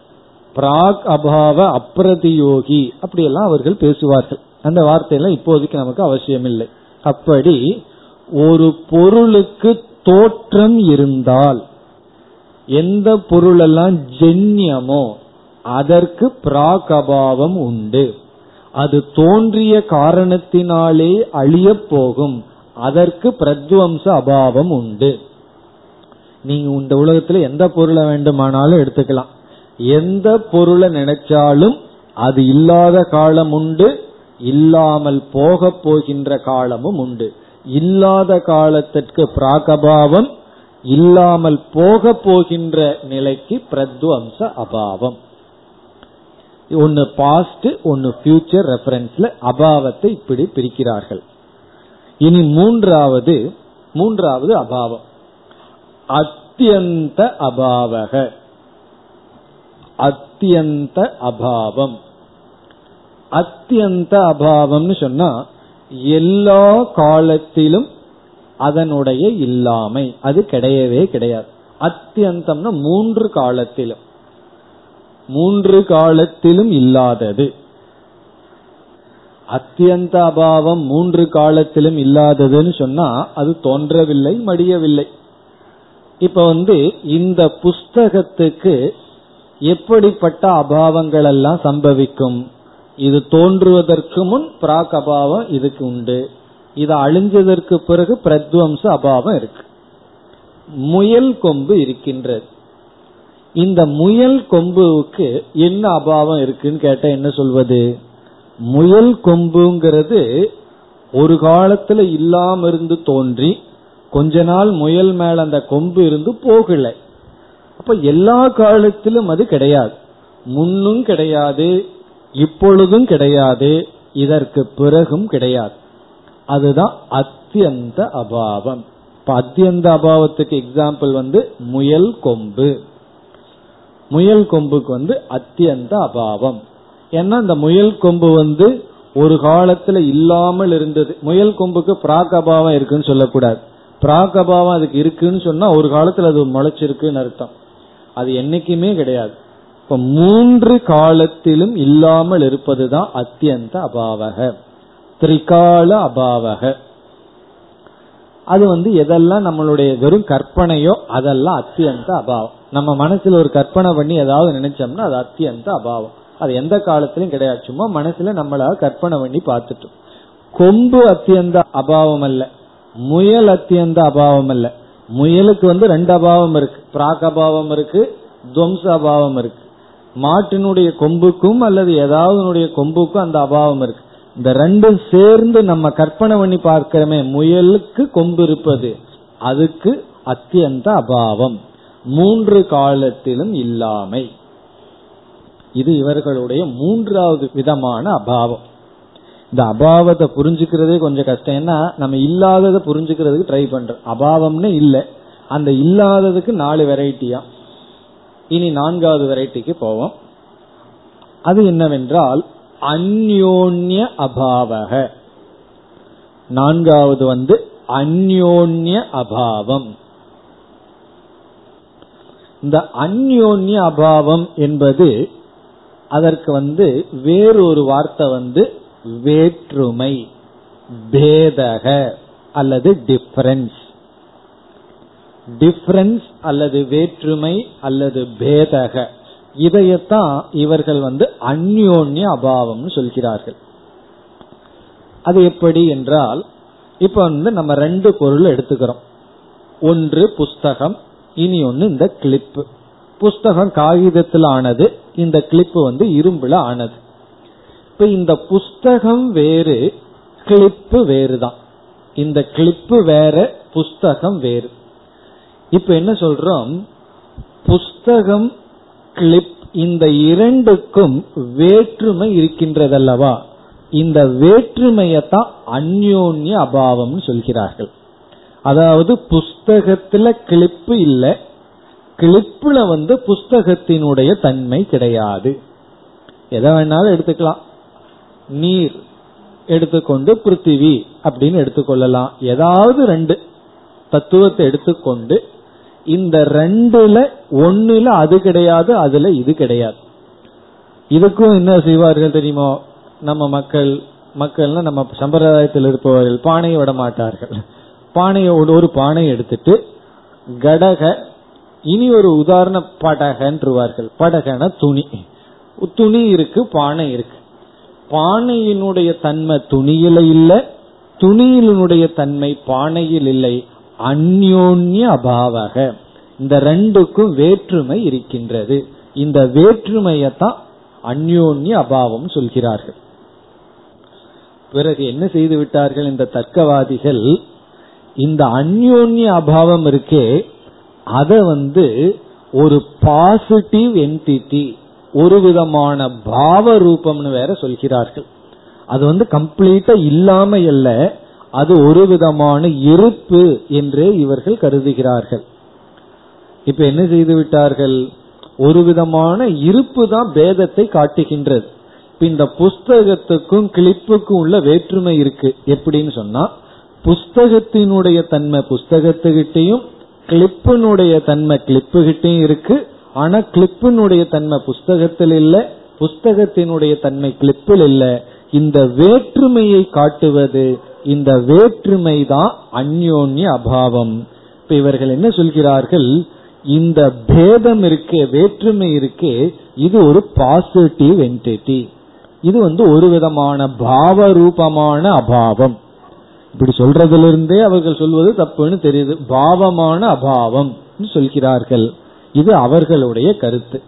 [SPEAKER 1] பிராக் அபாவ அப்பிரதியோகி அப்படியெல்லாம் அவர்கள் பேசுவார்கள். அந்த வார்த்தையெல்லாம் இப்போதைக்கு நமக்கு அவசியம் இல்லை அப்படி ஒரு பொருளுக்கு தோற்றம் இருந்தால் எந்த பொருளெல்லாம் ஜென்யமோ அதற்கு பிராக் அபாவம் உண்டு. அது தோன்றிய காரணத்தினாலே அழிய போகும். அதற்கு பிரத்வம்ச அபாவம் உண்டு. நீங்க இந்த உலகத்துல எந்த பொருளை வேண்டுமானாலும் எடுத்துக்கலாம். எந்த பொருளை நினைச்சாலும் அது இல்லாத காலம் உண்டு இல்லாமல் போக போகின்ற காலமும் உண்டு. இல்லாத காலத்திற்கு பிராகபாவம் இல்லாமல் போக போகின்ற நிலைக்கு பிரத்வம்ச அபாவம். ஒன்னு பாஸ்ட் ஒன்னு ஃபியூச்சர் ரெஃபரன்ஸ்ல அபாவத்தை இப்படி பிரிக்கிறார்கள். இனி மூன்றாவது மூன்றாவது அபாவம். அத்தியந்த அபாவக. அத்தியந்த அபாவம். அத்தியந்த அபாவம்னு சொன்னா எல்லா காலத்திலும் அதனுடைய இல்லாமை. அது கிடையவே கிடையாது. அத்தியந்தம்னா மூன்று காலத்திலும். மூன்று காலத்திலும் இல்லாதது. அத்தியந்த அபாவம் மூன்று காலத்திலும் இல்லாததுன்னு சொன்னா அது தோன்றவில்லை மடியவில்லை. இப்ப வந்து இந்த புஸ்தகத்துக்கு எப்படிப்பட்ட அபாவங்கள் எல்லாம் சம்பவிக்கும்? இது தோன்றுவதற்கு முன் பிராக் அபாவம் இதுக்கு உண்டு. இது அழிஞ்சதற்கு பிறகு பிரத்வம்ச அபாவம் இருக்கு. முயல் கொம்பு இருக்கின்றது. இந்த முயல் கொம்புக்கு என்ன அபாவம் இருக்குன்னு கேட்ட என்ன சொல்வது? முயல் கொம்புங்கிறது ஒரு காலத்துல இல்லாம இருந்து தோன்றி கொஞ்ச நாள் முயல் மேல அந்த கொம்பு இருந்து போகல. அப்ப எல்லா காலத்திலும் அது கிடையாது. முன்னும் கிடையாது இப்பொழுதும் கிடையாது இதற்கு பிறகும் கிடையாது. அதுதான் அத்தியந்த அபாவம். இப்ப அத்தியந்த அபாவத்துக்கு எக்ஸாம்பிள் வந்து முயல் கொம்பு. முயல் கொம்புக்கு வந்து அத்தியந்த அபாவம். ஏன்னா இந்த முயல் கொம்பு வந்து ஒரு காலத்துல இல்லாமல் இருந்தது. முயல் கொம்புக்கு பிராக் அபாவம் இருக்குன்னு சொல்லக்கூடாது. பிராக் அபாவம் அதுக்கு இருக்குன்னு சொன்னா ஒரு காலத்துல அது முளைச்சிருக்குன்னு அர்த்தம். அது என்னைக்குமே கிடையாது. இப்ப மூன்று காலத்திலும் இல்லாமல் இருப்பதுதான் அத்தியந்த அபாவக. திரிகால அபாவக. அது வந்து எதெல்லாம் நம்மளுடைய வெறும் கற்பனையோ அதெல்லாம் அத்தியந்த அபாவம். நம்ம மனசுல ஒரு கற்பனை பண்ணி ஏதாவது நினைச்சோம்னா அது அத்தியந்த அபாவம். அது எந்த காலத்திலும் கிடையாது. சும்மா மனசுல நம்மள கற்பனை பண்ணி பார்த்துட்டோம். கொம்பு அத்தியந்த அபாவம் அல்ல. முயல் அத்தியந்த அபாவம் அல்ல. முயலுக்கு வந்து ரெண்டு அபாவம் இருக்கு. பிராக் அபாவம் இருக்கு துவம்ச அபாவம் இருக்கு. மாட்டினுடைய கொம்புக்கும் அல்லது ஏதாவது கொம்புக்கும் அந்த அபாவம் இருக்கு. இந்த ரெண்டும் சேர்ந்து நம்ம கற்பனை பண்ணி பார்க்கிறோமே முயலுக்கு கொம்பு இருப்பது அதுக்கு அத்தியந்த அபாவம். மூன்று காலத்திலும் இல்லாமை. இது இவர்களுடைய மூன்றாவது விதமான அபாவம். இந்த அபாவத்தை புரிஞ்சுக்கிறதே கொஞ்சம் கஷ்டம். ஏன்னா நம்ம இல்லாததை புரிஞ்சுக்கிறதுக்கு ட்ரை பண்றோம். அபாவம்னு இல்லை. அந்த இல்லாததுக்கு நாலு வெரைட்டியா இனி நான்காவது வெரைட்டிக்கு போவோம். அது என்னவென்றால் அந்யோன்ய அபாவக. நான்காவது வந்து அந்யோன்ய அபாவம். இந்த அந்யோன்ய அபாவம் என்பது அதற்கு வந்து வேறொரு வார்த்தை வந்து வேற்றுமை பேதக அல்லது டிஃபரன்ஸ் டிஃபரன்ஸ் அல்லது வேற்றுமை அல்லது பேதக. இதையத்தான் இவர்கள் வந்து அந்யோன்ய அபாவம்னு சொல்கிறார்கள். அது எப்படி என்றால் இப்ப வந்து நம்ம ரெண்டு பொருள் எடுத்துக்கிறோம். ஒன்று புஸ்தகம் இனி ஒன்னு இந்த கிளிப்பு புஸ்தகம் காகிதத்தில் ஆனது இந்த கிளிப்பு வந்து இரும்புல ஆனது. இப்ப இந்த புஸ்தகம் வேறு கிளிப்பு வேறுதான். இந்த கிளிப்பு வேற புஸ்தகம் வேறு. இப்ப என்ன சொல்றோம்? புஸ்தகம் கிளிப் இந்த இரண்டுக்கும் வேற்றுமை இருக்கின்றதல்லவா? இந்த வேற்றுமையத்தான் அந்யோன்ய அபாவம்னு சொல்கிறார்கள். அதாவது புஸ்தகத்துல கிளிப்பு இல்லை. கிளிப்புல வந்து புஸ்தகத்தினுடைய தன்மை கிடையாது. எதை வேணாலும் எடுத்துக்கலாம். நீர் எடுத்துக்கொண்டு பிருத்திவி அப்படின்னு எடுத்துக்கொள்ளலாம். ஏதாவது ரெண்டு தத்துவத்தை எடுத்துக்கொண்டு இந்த ரெண்டுல ஒன்னுல அது கிடையாது அதுல இது கிடையாது. இதுக்கும் என்ன செய்வார்கள் தெரியுமோ? நம்ம மக்கள் மக்கள்னா நம்ம சம்பிரதாயத்தில் இருப்பவர்கள் பானையை விட மாட்டார்கள். பானையோட ஒரு பானை எடுத்துட்டு கடக இனி ஒரு உதாரண படகன்றுவார்கள். படகன துணி. துணி இருக்கு பானை இருக்கு. பானையினுடைய தன்மை துணியில இல்ல துணியினுடைய தன்மை பானையில் இல்லை. அந்யோன்ய அபாவக. இந்த ரெண்டுக்கும் வேற்றுமை இருக்கின்றது. இந்த வேற்றுமையத்தான் அந்யோன்ய அபாவம் சொல்கிறார்கள். பிறகு என்ன செய்து விட்டார்கள் இந்த தர்க்கவாதிகள்? இந்த அந்யோன்ய அபாவம் இருக்கே அத வந்து ஒரு பாசிட்டிவ் என்டிட்டி ஒரு விதமான பாவ ரூபம்னு வேற சொல்கிறார்கள். அது வந்து கம்ப்ளீட்டா இல்லாம அல்ல அது ஒரு விதமான இருப்பு என்றே இவர்கள் கருதுகிறார்கள். இப்ப என்ன செய்து விட்டார்கள்? ஒரு விதமான இருப்பு தான் பேதத்தை காட்டுகின்றது. இந்த புஸ்தகத்துக்கும் கிளிப்புக்கும் உள்ள வேற்றுமை இருக்கு. எப்படின்னு சொன்னா புஸ்தகத்தினுடைய தன்மை புஸ்தகத்துக்கிட்டையும் கிளிப்பினுடைய தன்மை கிளிப்புகிட்டையும் இருக்கு. ஆனா கிளிப்பினுடைய தன்மை புஸ்தகத்தில் இல்ல புஸ்தகத்தினுடைய தன்மை கிளிப்பில் இல்ல. இந்த வேற்றுமையை காட்டுவது இந்த வேற்றுமை தான் அந்யோன்ய அபாவம். இப்ப இவர்கள் என்ன சொல்கிறார்கள்? இந்த பேதம் இருக்கே வேற்றுமை இருக்கே இது ஒரு பாசிட்டிவ் என்டிட்டி இது வந்து ஒரு விதமான பாவ ரூபமான அபாவம். இப்படி சொல்றதிலிருந்தே அவர்கள் சொல்வது தப்புன்னு தெரியுது. பாவமான அபாவம் சொல்கிறார்கள். இது அவர்களுடைய கருத்து.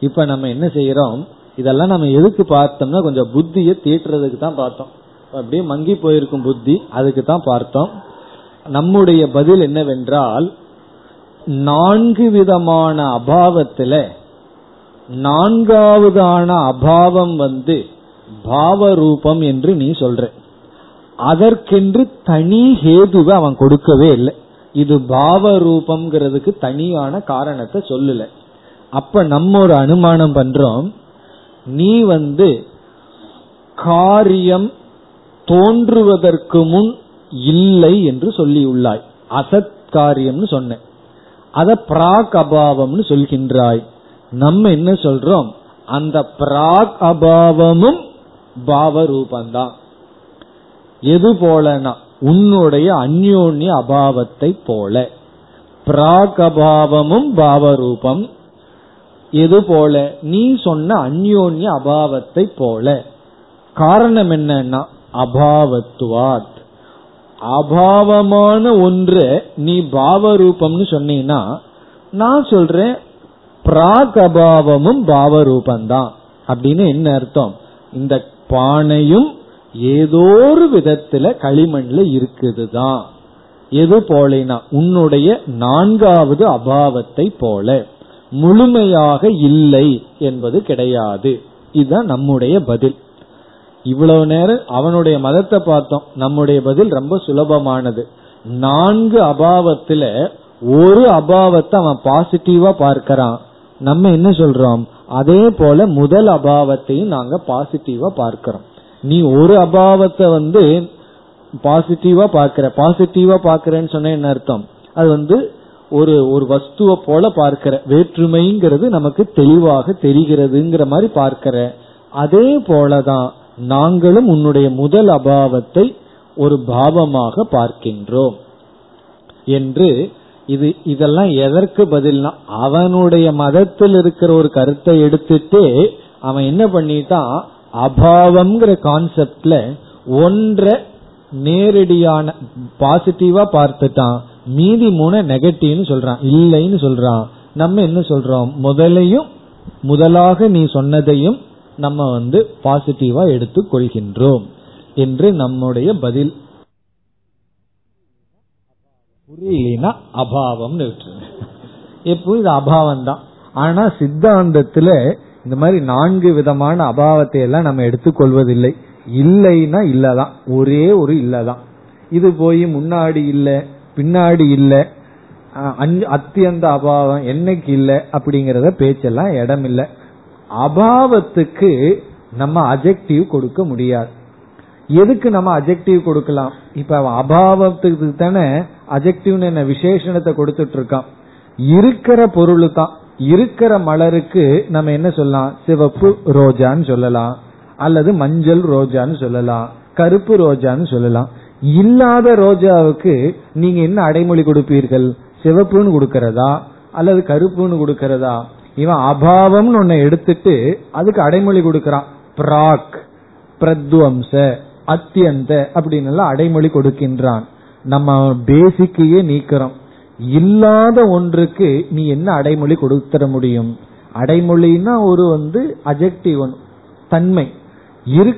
[SPEAKER 1] இப்ப நம்ம என்ன செய்யறோம்? இதெல்லாம் நம்ம எதுக்கு பார்த்தோம்னா கொஞ்சம் புத்தியை தீட்டுறதுக்கு தான் பார்த்தோம். அப்படியே மங்கி போயிருக்கும் புத்தி அதுக்கு தான் பார்த்தோம். நம்முடைய பதில் என்னவென்றால் நான்கு விதமான அபாவத்துல நான்காவதான அபாவம் வந்து பாவரூபம் என்று நீ சொல்ற. அதற்கென்று தனி ஹேதுவை அவன் கொடுக்கவே இல்லை. இது பாவ ரூபம்ங்கிறதுக்கு தனியான காரணத்தை சொல்லல. அப்ப நம்ம ஒரு அனுமானம் பண்றோம். நீ வந்து காரியம் தோன்றுவதற்கு முன் இல்லை என்று சொல்லியுள்ளாய். அசத் காரியம்னு சொன்ன. அத பிராக் அபாவம்னு சொல்கின்றாய். நம்ம என்ன சொல்றோம்? அந்த பிராக் அபாவமும் பாவ ரூபந்தான் எது போலனா உன்னுடைய அந்யோன்ய அபாவத்தை போல. பிராகபாவமும் பாவரூபம். எது போல? நீ சொன்ன அந்யோன்ய அபாவத்தை போல. காரணம் என்னன்னா அபாவத்துவாத். அபாவமான ஒன்று நீ பாவரூபம்னு சொன்னீங்கன்னா நான் சொல்றேன் பிராகபாவமும் பாவரூபந்தான் அப்படின்னு என்ன அர்த்தம்? இந்த பானையும் ஏதோ ஒரு விதத்துல களிமண்ல இருக்குதுதான். எது போலனா உன்னுடைய நான்காவது அபாவத்தை போல. முழுமையாக இல்லை என்பது கிடையாது. இதுதான் நம்முடைய பதில். இவ்வளவு நேரம் அவனுடைய மதத்தை பார்த்தோம். நம்முடைய பதில் ரொம்ப சுலபமானது. நான்கு அபாவத்துல ஒரு அபாவத்தை அவன் பாசிட்டிவா பார்க்கறான். நம்ம என்ன சொல்றோம்? அதே போல முதல் அபாவத்தையும் நாங்க பாசிட்டிவா பார்க்கிறோம். நீ ஒரு அபாவத்தை வந்து பாசிட்டிவா பாக்குற பாசிட்டிவா பாக்குறேன்னு சொன்ன என்ன அர்த்தம்? அது வந்து ஒரு ஒரு வஸ்துவை போல பார்க்கிற. வேற்றுமைங்கிறது நமக்கு தெளிவாக தெரிகிறதுங்கிற மாதிரி பார்க்கிற. அதே போலதான் நாங்களும் உன்னுடைய முதல் அபாவத்தை ஒரு பாவமாக பார்க்கின்றோம் என்று இது இதெல்லாம் எதற்கு பதில்னா அவனுடைய மதத்தில் இருக்கிற ஒரு கருத்தை எடுத்துட்டு அவன் என்ன பண்ணிட்டான்? அபாவம்ங்கிற கான்செப்ட்ல ஒன்றை நேரடியான பாசிட்டிவா பார்த்துட்டான். மீதி மூணு நெகட்டிவ்னு சொல்றான். இல்லைன்னு சொல்றான். நம்ம என்ன சொல்றோம்? முதலையும் முதலாக நீ சொன்னதையும் நம்ம வந்து பாசிட்டிவா எடுத்துக் கொள்கின்றோம் என்று நம்முடைய பதில். புரியலனா அபாவம்னு விட்டுருங்க எப்போ இது அபாவம் தான் ஆனா சித்தாந்தத்துல இந்த மாதிரி நான்கு விதமான அபாவத்தை எல்லாம் நம்ம எடுத்துக்கொள்வதில்லை. இல்லைன்னா இல்லதான். ஒரே ஒரு இல்லதான். இது போய் முன்னாடி இல்லை பின்னாடி இல்லை அத்தியந்த அபாவம் என்னைக்கு இல்லை அப்படிங்கறத பேச்செல்லாம் இடம் இல்லை. அபாவத்துக்கு நம்ம அஜெக்டிவ் கொடுக்க முடியாது. எதுக்கு நம்ம அஜெக்டிவ் கொடுக்கலாம்? இப்ப அபாவத்துக்கு தானே அஜெக்டிவ் என்ன விசேஷணத்தை கொடுத்துட்டு இருக்கான். இருக்கிற பொருள் தான் இருக்கிற மலருக்கு நம்ம என்ன சொல்லலாம்? சிவப்பு ரோஜான்னு சொல்லலாம். அல்லது மஞ்சள் ரோஜான்னு சொல்லலாம். கருப்பு ரோஜான்னு சொல்லலாம். இல்லாத ரோஜாவுக்கு நீங்க என்ன அடைமொழி கொடுப்பீர்கள்? சிவப்புன்னு கொடுக்கறதா? அல்லது கருப்புன்னு கொடுக்கறதா? இவன் அபாவம்னு ஒன்ன எடுத்துட்டு அதுக்கு அடைமொழி கொடுக்கறான். பிராக் பிரத்வம்ச அத்தியந்த அப்படின்னு எல்லாம் அடைமொழி கொடுக்கின்றான். நம்ம பேசிக்கையே நீக்கிறோம். இல்லாத ஒன்றுக்கு நீ என்ன அடைமொழி கொடுத்துட முடியும்? அடைமொழின்னா ஒரு வந்து அஜெக்டிவ் தன்மை.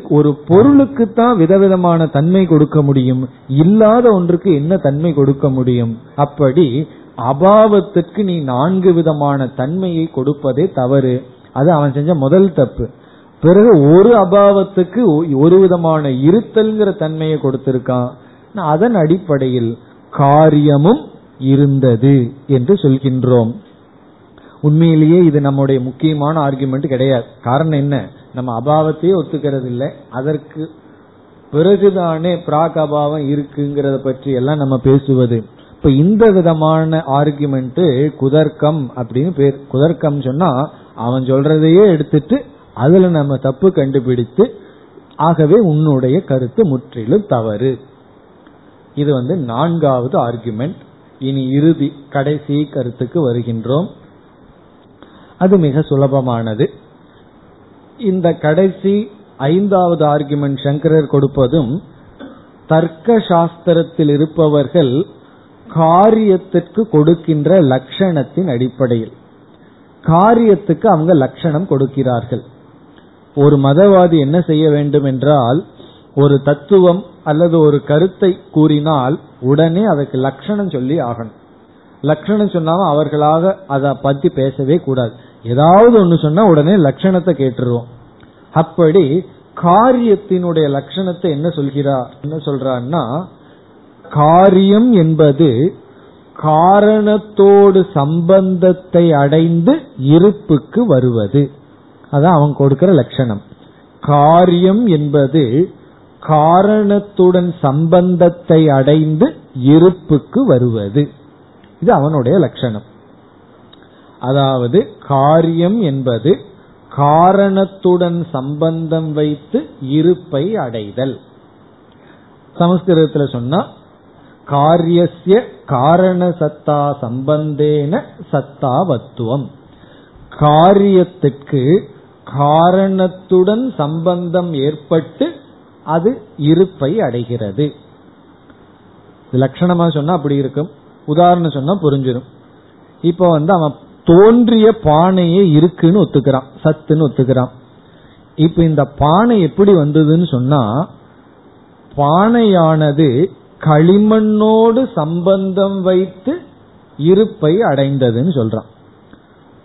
[SPEAKER 1] ஒரு பொருளுக்கு தான் விதவிதமான தன்மை கொடுக்க முடியும். இல்லாத ஒன்றுக்கு என்ன தன்மை கொடுக்க முடியும்? அப்படி அபாவத்துக்கு நீ நான்கு விதமான தன்மையை கொடுப்பதே தவறு. அது அவன் செஞ்ச முதல் தப்பு. பிறகு ஒரு அபாவத்துக்கு ஒரு விதமான இருத்தல்ங்கிற தன்மையை கொடுத்திருக்கான். அதன் அடிப்படையில் காரியமும் இருந்தது என்று சொல்கின்றோம். உண்மையிலேயே இது நம்முடைய முக்கியமான ஆர்குமெண்ட் கிடையாது. காரணம் என்ன? நம்ம அபாவத்தையே ஒத்துக்கிறது இல்லை அதற்கு பிறகுதானே பிராக் அபாவம் இருக்குங்கிறத பற்றி எல்லாம் நம்ம பேசுவது. இப்ப இந்த விதமான ஆர்குமெண்ட் குதர்க்கம் அப்படின்னு பேர். குதர்க்கம் சொன்னா அவன் சொல்றதையே எடுத்துட்டு அதுல நம்ம தப்பு கண்டுபிடித்து ஆகவே உன்னுடைய கருத்து முற்றிலும் தவறு. இது வந்து நான்காவது ஆர்குமெண்ட் இனி இறுதி கடைசி கருத்துக்கு வருகின்றோம். அது மிக சுலபமானது. இந்த கடைசி ஐந்தாவது ஆர்குமெண்ட் சங்கரர் கொடுப்பதும் தர்க்க சாஸ்திரத்தில் இருப்பவர்கள் காரியத்திற்கு கொடுக்கின்ற லட்சணத்தின் அடிப்படையில். காரியத்துக்கு அவங்க லட்சணம் கொடுக்கிறார்கள். ஒரு மதவாதி என்ன செய்ய வேண்டும் என்றால் ஒரு தத்துவம் அல்லது ஒரு கருத்தை கூறினால் உடனே அதுக்கு லட்சணம் சொல்லி ஆகணும். லட்சணம் சொன்னாலும் அவர்களாக அதை பத்தி பேசவே கூடாது. ஏதாவது ஒண்ணு சொன்னா உடனே லட்சணத்தை கேட்டுருவோம். அப்படி காரியத்தினுடைய லட்சணத்தை என்ன சொல்கிறார் என்ன சொல்றான்னா காரியம் என்பது காரணத்தோடு சம்பந்தத்தை அடைந்து இருப்புக்கு வருவது. அதான் அவன் கொடுக்கிற லட்சணம். காரியம் என்பது காரணத்துடன் சம்பந்தத்தை அடைந்து இருப்புக்கு வருவது. இது அவனுடைய லட்சணம். அதாவது காரியம் என்பது காரணத்துடன் சம்பந்தம் வைத்து இருப்பை அடைதல். சமஸ்கிருதத்தில் சொன்னா காரியசிய காரண சத்தா சம்பந்தேன சத்தாவத்துவம். காரியத்துக்கு காரணத்துடன் சம்பந்தம் ஏற்பட்டு அது இருப்பை அடைகிறது. லட்சணமா சொன்னா அப்படி இருக்கும். உதாரணம் சொன்னா புரிஞ்சிடும் இப்ப வந்து அவன் தோன்றிய பானையே இருக்குன்னு ஒத்துக்கிறான். சத்துன்னு ஒத்துக்கிறான். இப்ப இந்த பானை எப்படி வந்ததுன்னு சொன்னா பானையானது களிமண்ணோடு சம்பந்தம் வைத்து இருப்பை அடைந்ததுன்னு சொல்றான்.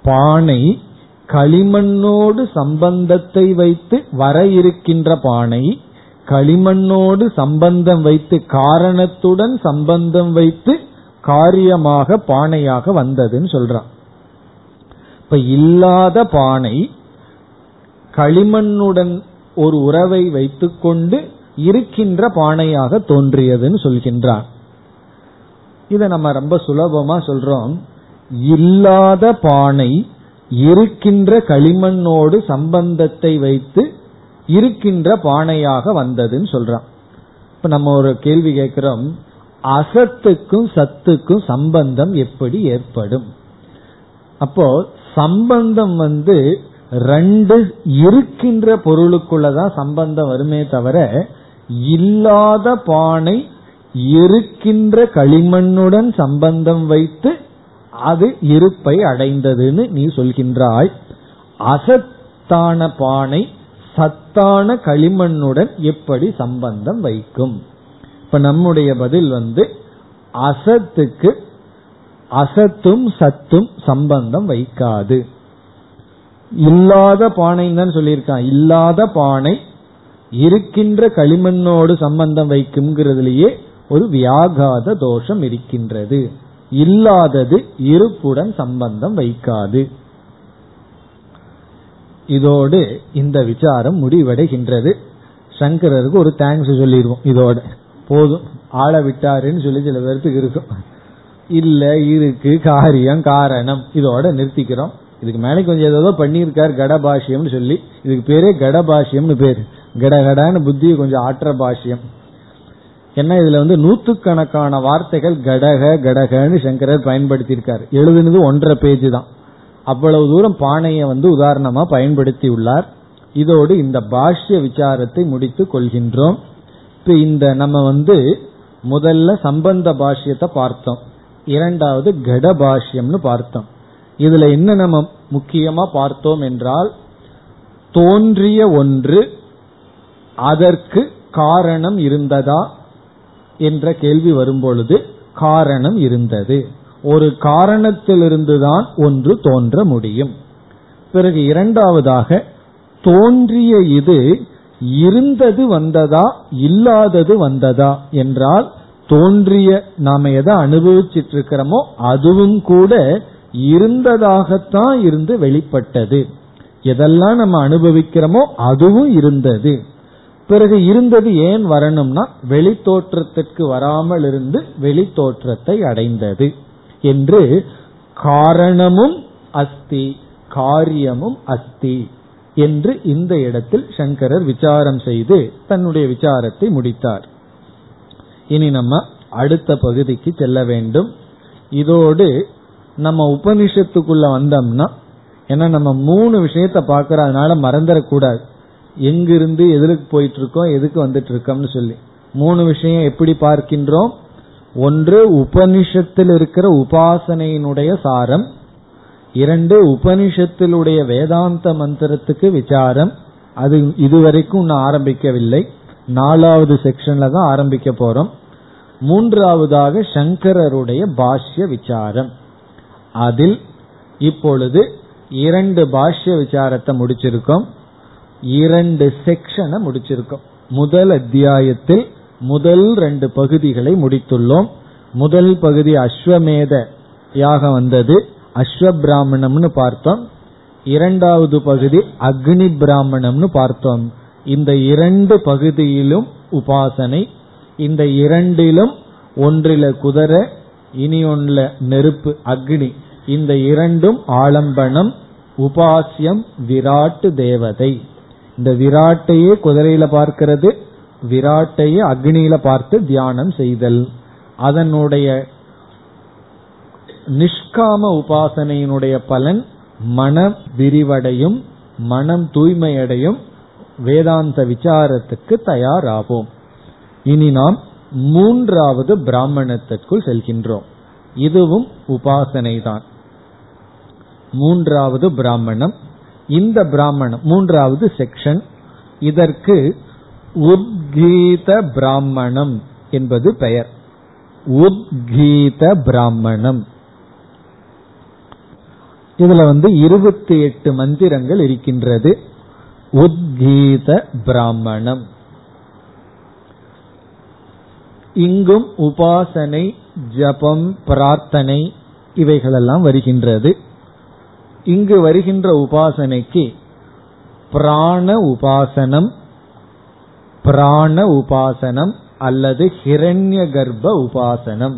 [SPEAKER 1] பானை களிமண்ணோடு சம்பந்தத்தை வைத்து வர இருக்கின்ற பானை களிமண்ணோடு சம்பந்தம் வைத்து காரணத்துடன் சம்பந்தம் வைத்து காரியமாக பானையாக வந்ததுன்னு சொல்றான். இப்ப இல்லாத பானை களிமண்ணுடன் ஒரு உறவை வைத்துக்கொண்டு இருக்கின்ற பானையாக தோன்றியதுன்னு சொல்கின்றார் இதை நம்ம ரொம்ப சுலபமா சொல்றோம். இல்லாத பானை இருக்கின்ற களிமண்ணோடு சம்பந்தத்தை வைத்து இருக்கின்ற பானையாக வந்ததுன்னு சொல்றான். இப்ப நம்ம ஒரு கேள்வி கேட்கிறோம். அசத்துக்கும் சத்துக்கும் சம்பந்தம் எப்படி ஏற்படும்? அப்போ சம்பந்தம் வந்து ரெண்டு இருக்கின்ற பொருளுக்குள்ளதான் சம்பந்தம் வருமே தவிர இல்லாத பானை இருக்கின்ற களிமண்ணுடன் சம்பந்தம் வைத்து அது இருப்பை அடைந்ததுன்னு நீ சொல்கின்றாய். அசத்தான பானை சத்தான களிமண்ணுடன் எப்படி சம்பந்தம் வைக்கும்? இப்ப நம்முடைய பதில் வந்து அசத்துக்கு அசத்தும் சத்தும் சம்பந்தம் வைக்காது. இல்லாத பானைன்னு தான் சொல்லியிருக்கான். இல்லாத பானை இருக்கின்ற களிமண்ணோடு சம்பந்தம் வைக்கும்ங்கிறதுலயே ஒரு வியாகாத தோஷம் இருக்கின்றது. இல்லாதது இருப்புடன் சம்பந்தம் வைக்காது. இதோடு இந்த விசாரம் முடிவடைகின்றது. சங்கரருக்கு ஒரு தேங்க்ஸ் சொல்லிடுவோம் இதோட. போதும் ஆள விட்டாருன்னு சொல்லி சில பேர்த்துக்கு இருக்கும். இல்ல இருக்கு காரியம் காரணம் இதோட நிறுத்திக்கிறோம். இதுக்கு மேலே கொஞ்சம் ஏதோ பண்ணியிருக்காரு கடபாஷ்யம்னு சொல்லி. இதுக்கு பேரே கடபாஷ்யம்னு பேரு. கடகடான்னு புத்தியை கொஞ்சம் ஆற்ற பாஷ்யம். ஏன்னா இதுல வந்து நூத்துக்கணக்கான வார்த்தைகள் கடக கடகன்னு சங்கரர் பயன்படுத்தியிருக்காரு. எழுதுனது ஒன்றரை பேஜ் தான். அவ்வளவு தூரம் பானையை வந்து உதாரணமா பயன்படுத்தி உள்ளார் இதோடு இந்த பாஷ்ய விசாரத்தை முடித்து கொள்கின்றோம். இப்ப இந்த நம்ம வந்து முதல்ல சம்பந்த பாஷ்யத்தை பார்த்தோம். இரண்டாவது கட பாஷ்யம்னு பார்த்தோம். இதுல என்ன நம்ம முக்கியமா பார்த்தோம் என்றால் தோன்றிய ஒன்று அதற்கு காரணம் இருந்ததா என்ற கேள்வி வரும்பொழுது காரணம் இருந்தது. ஒரு காரணத்திலிருந்துதான் ஒன்று தோன்ற முடியும். பிறகு இரண்டாவதாக தோன்றிய இது இருந்தது வந்ததா இல்லாதது வந்ததா என்றால் தோன்றிய நாம எதை அனுபவிச்சிட்டு இருக்கிறோமோ அதுவும் கூட இருந்ததாகத்தான் இருந்து வெளிப்பட்டது. எதெல்லாம் நம்ம அனுபவிக்கிறோமோ அதுவும் இருந்தது. பிறகு இருந்தது ஏன் வரணும்னா வெளித்தோற்றத்திற்கு வராமல் இருந்து வெளித்தோற்றத்தை அடைந்தது. என்று காரணமும் அஸ்தி காரியமும் அஸ்தி என்று இந்த இடத்தில் சங்கரர் விசாரம் செய்து தன்னுடைய விசாரத்தை முடித்தார். இனி நம்ம அடுத்த பகுதிக்கு செல்ல வேண்டும். இதோடு நம்ம உபனிஷத்துக்குள்ள வந்தோம்னா ஏன்னா நம்ம மூணு விஷயத்த அதனால மறந்துடக்கூடாது எங்கிருந்து எதுக்கு போயிட்டு இருக்கோம் எதுக்கு வந்துட்டு இருக்கோம்னு சொல்லி. மூணு விஷயம் எப்படி பார்க்கின்றோம்? ஒன்று உபனிஷத்தில் இருக்கிற உபாசனையினுடைய சாரம் இரண்டு உபனிஷத்திலுடைய வேதாந்த மந்திரத்துக்கு விசாரம் அது இதுவரைக்கும் இன்னும் ஆரம்பிக்கவில்லை. நாலாவது செக்ஷன்ல தான் ஆரம்பிக்க போறோம். மூன்றாவதாக சங்கரருடைய பாஷ்ய விசாரம். அதில் இப்பொழுது இரண்டு பாஷ்ய விசாரத்தை முடிச்சிருக்கோம். இரண்டு செக்ஷனை முடிச்சிருக்கோம். முதல் அத்தியாயத்தில் முதல் ரெண்டு பகுதிகளை முடித்துள்ளோம். முதல் பகுதி அஸ்வமேத யாகம் வந்தது. அஸ்வ பிராமணம்னு பார்த்தோம். இரண்டாவது பகுதி அக்னி பிராமணம்னு பார்த்தோம். இந்த இரண்டு பகுதியிலும் உபாசனை இந்த இரண்டிலும் ஒன்றில குதிரை இனி ஒன்றில நெருப்பு அக்னி இந்த இரண்டும் ஆலம்பனம் உபாசியம் விராட்டு தேவதை. இந்த விராட்டையே குதிரையில பார்க்கிறது. விராட்டையே அக்னியில பார்த்து தியானம் செய்தல். அதனுடைய நிஷ்காம உபாசனையினுடைய பலன் மன விரிவடையும் மனம் தூய்மையடையும் வேதாந்த விசாரத்துக்கு தயாராகும் இனி நாம் மூன்றாவது பிராமணத்திற்குள் செல்கின்றோம். இதுவும் உபாசனை தான் மூன்றாவது பிராமணம். இந்த பிராமணம் மூன்றாவது செக்ஷன். இதற்கு உத்கீத பிராமணம் என்பது பெயர். உத்கீத பிராமணம். இதுல வந்து இருபத்தி எட்டு மந்திரங்கள் இருக்கின்றது. உத்கீத பிராமணம். இங்கும் உபாசனை ஜபம் பிரார்த்தனை இவைகளெல்லாம் வருகின்றது. இங்கு வருகின்ற உபாசனைக்கு பிராண உபாசனம் பிராண உபாசனம் அல்லது ஹிரண்ய கர்ப்ப உபாசனம்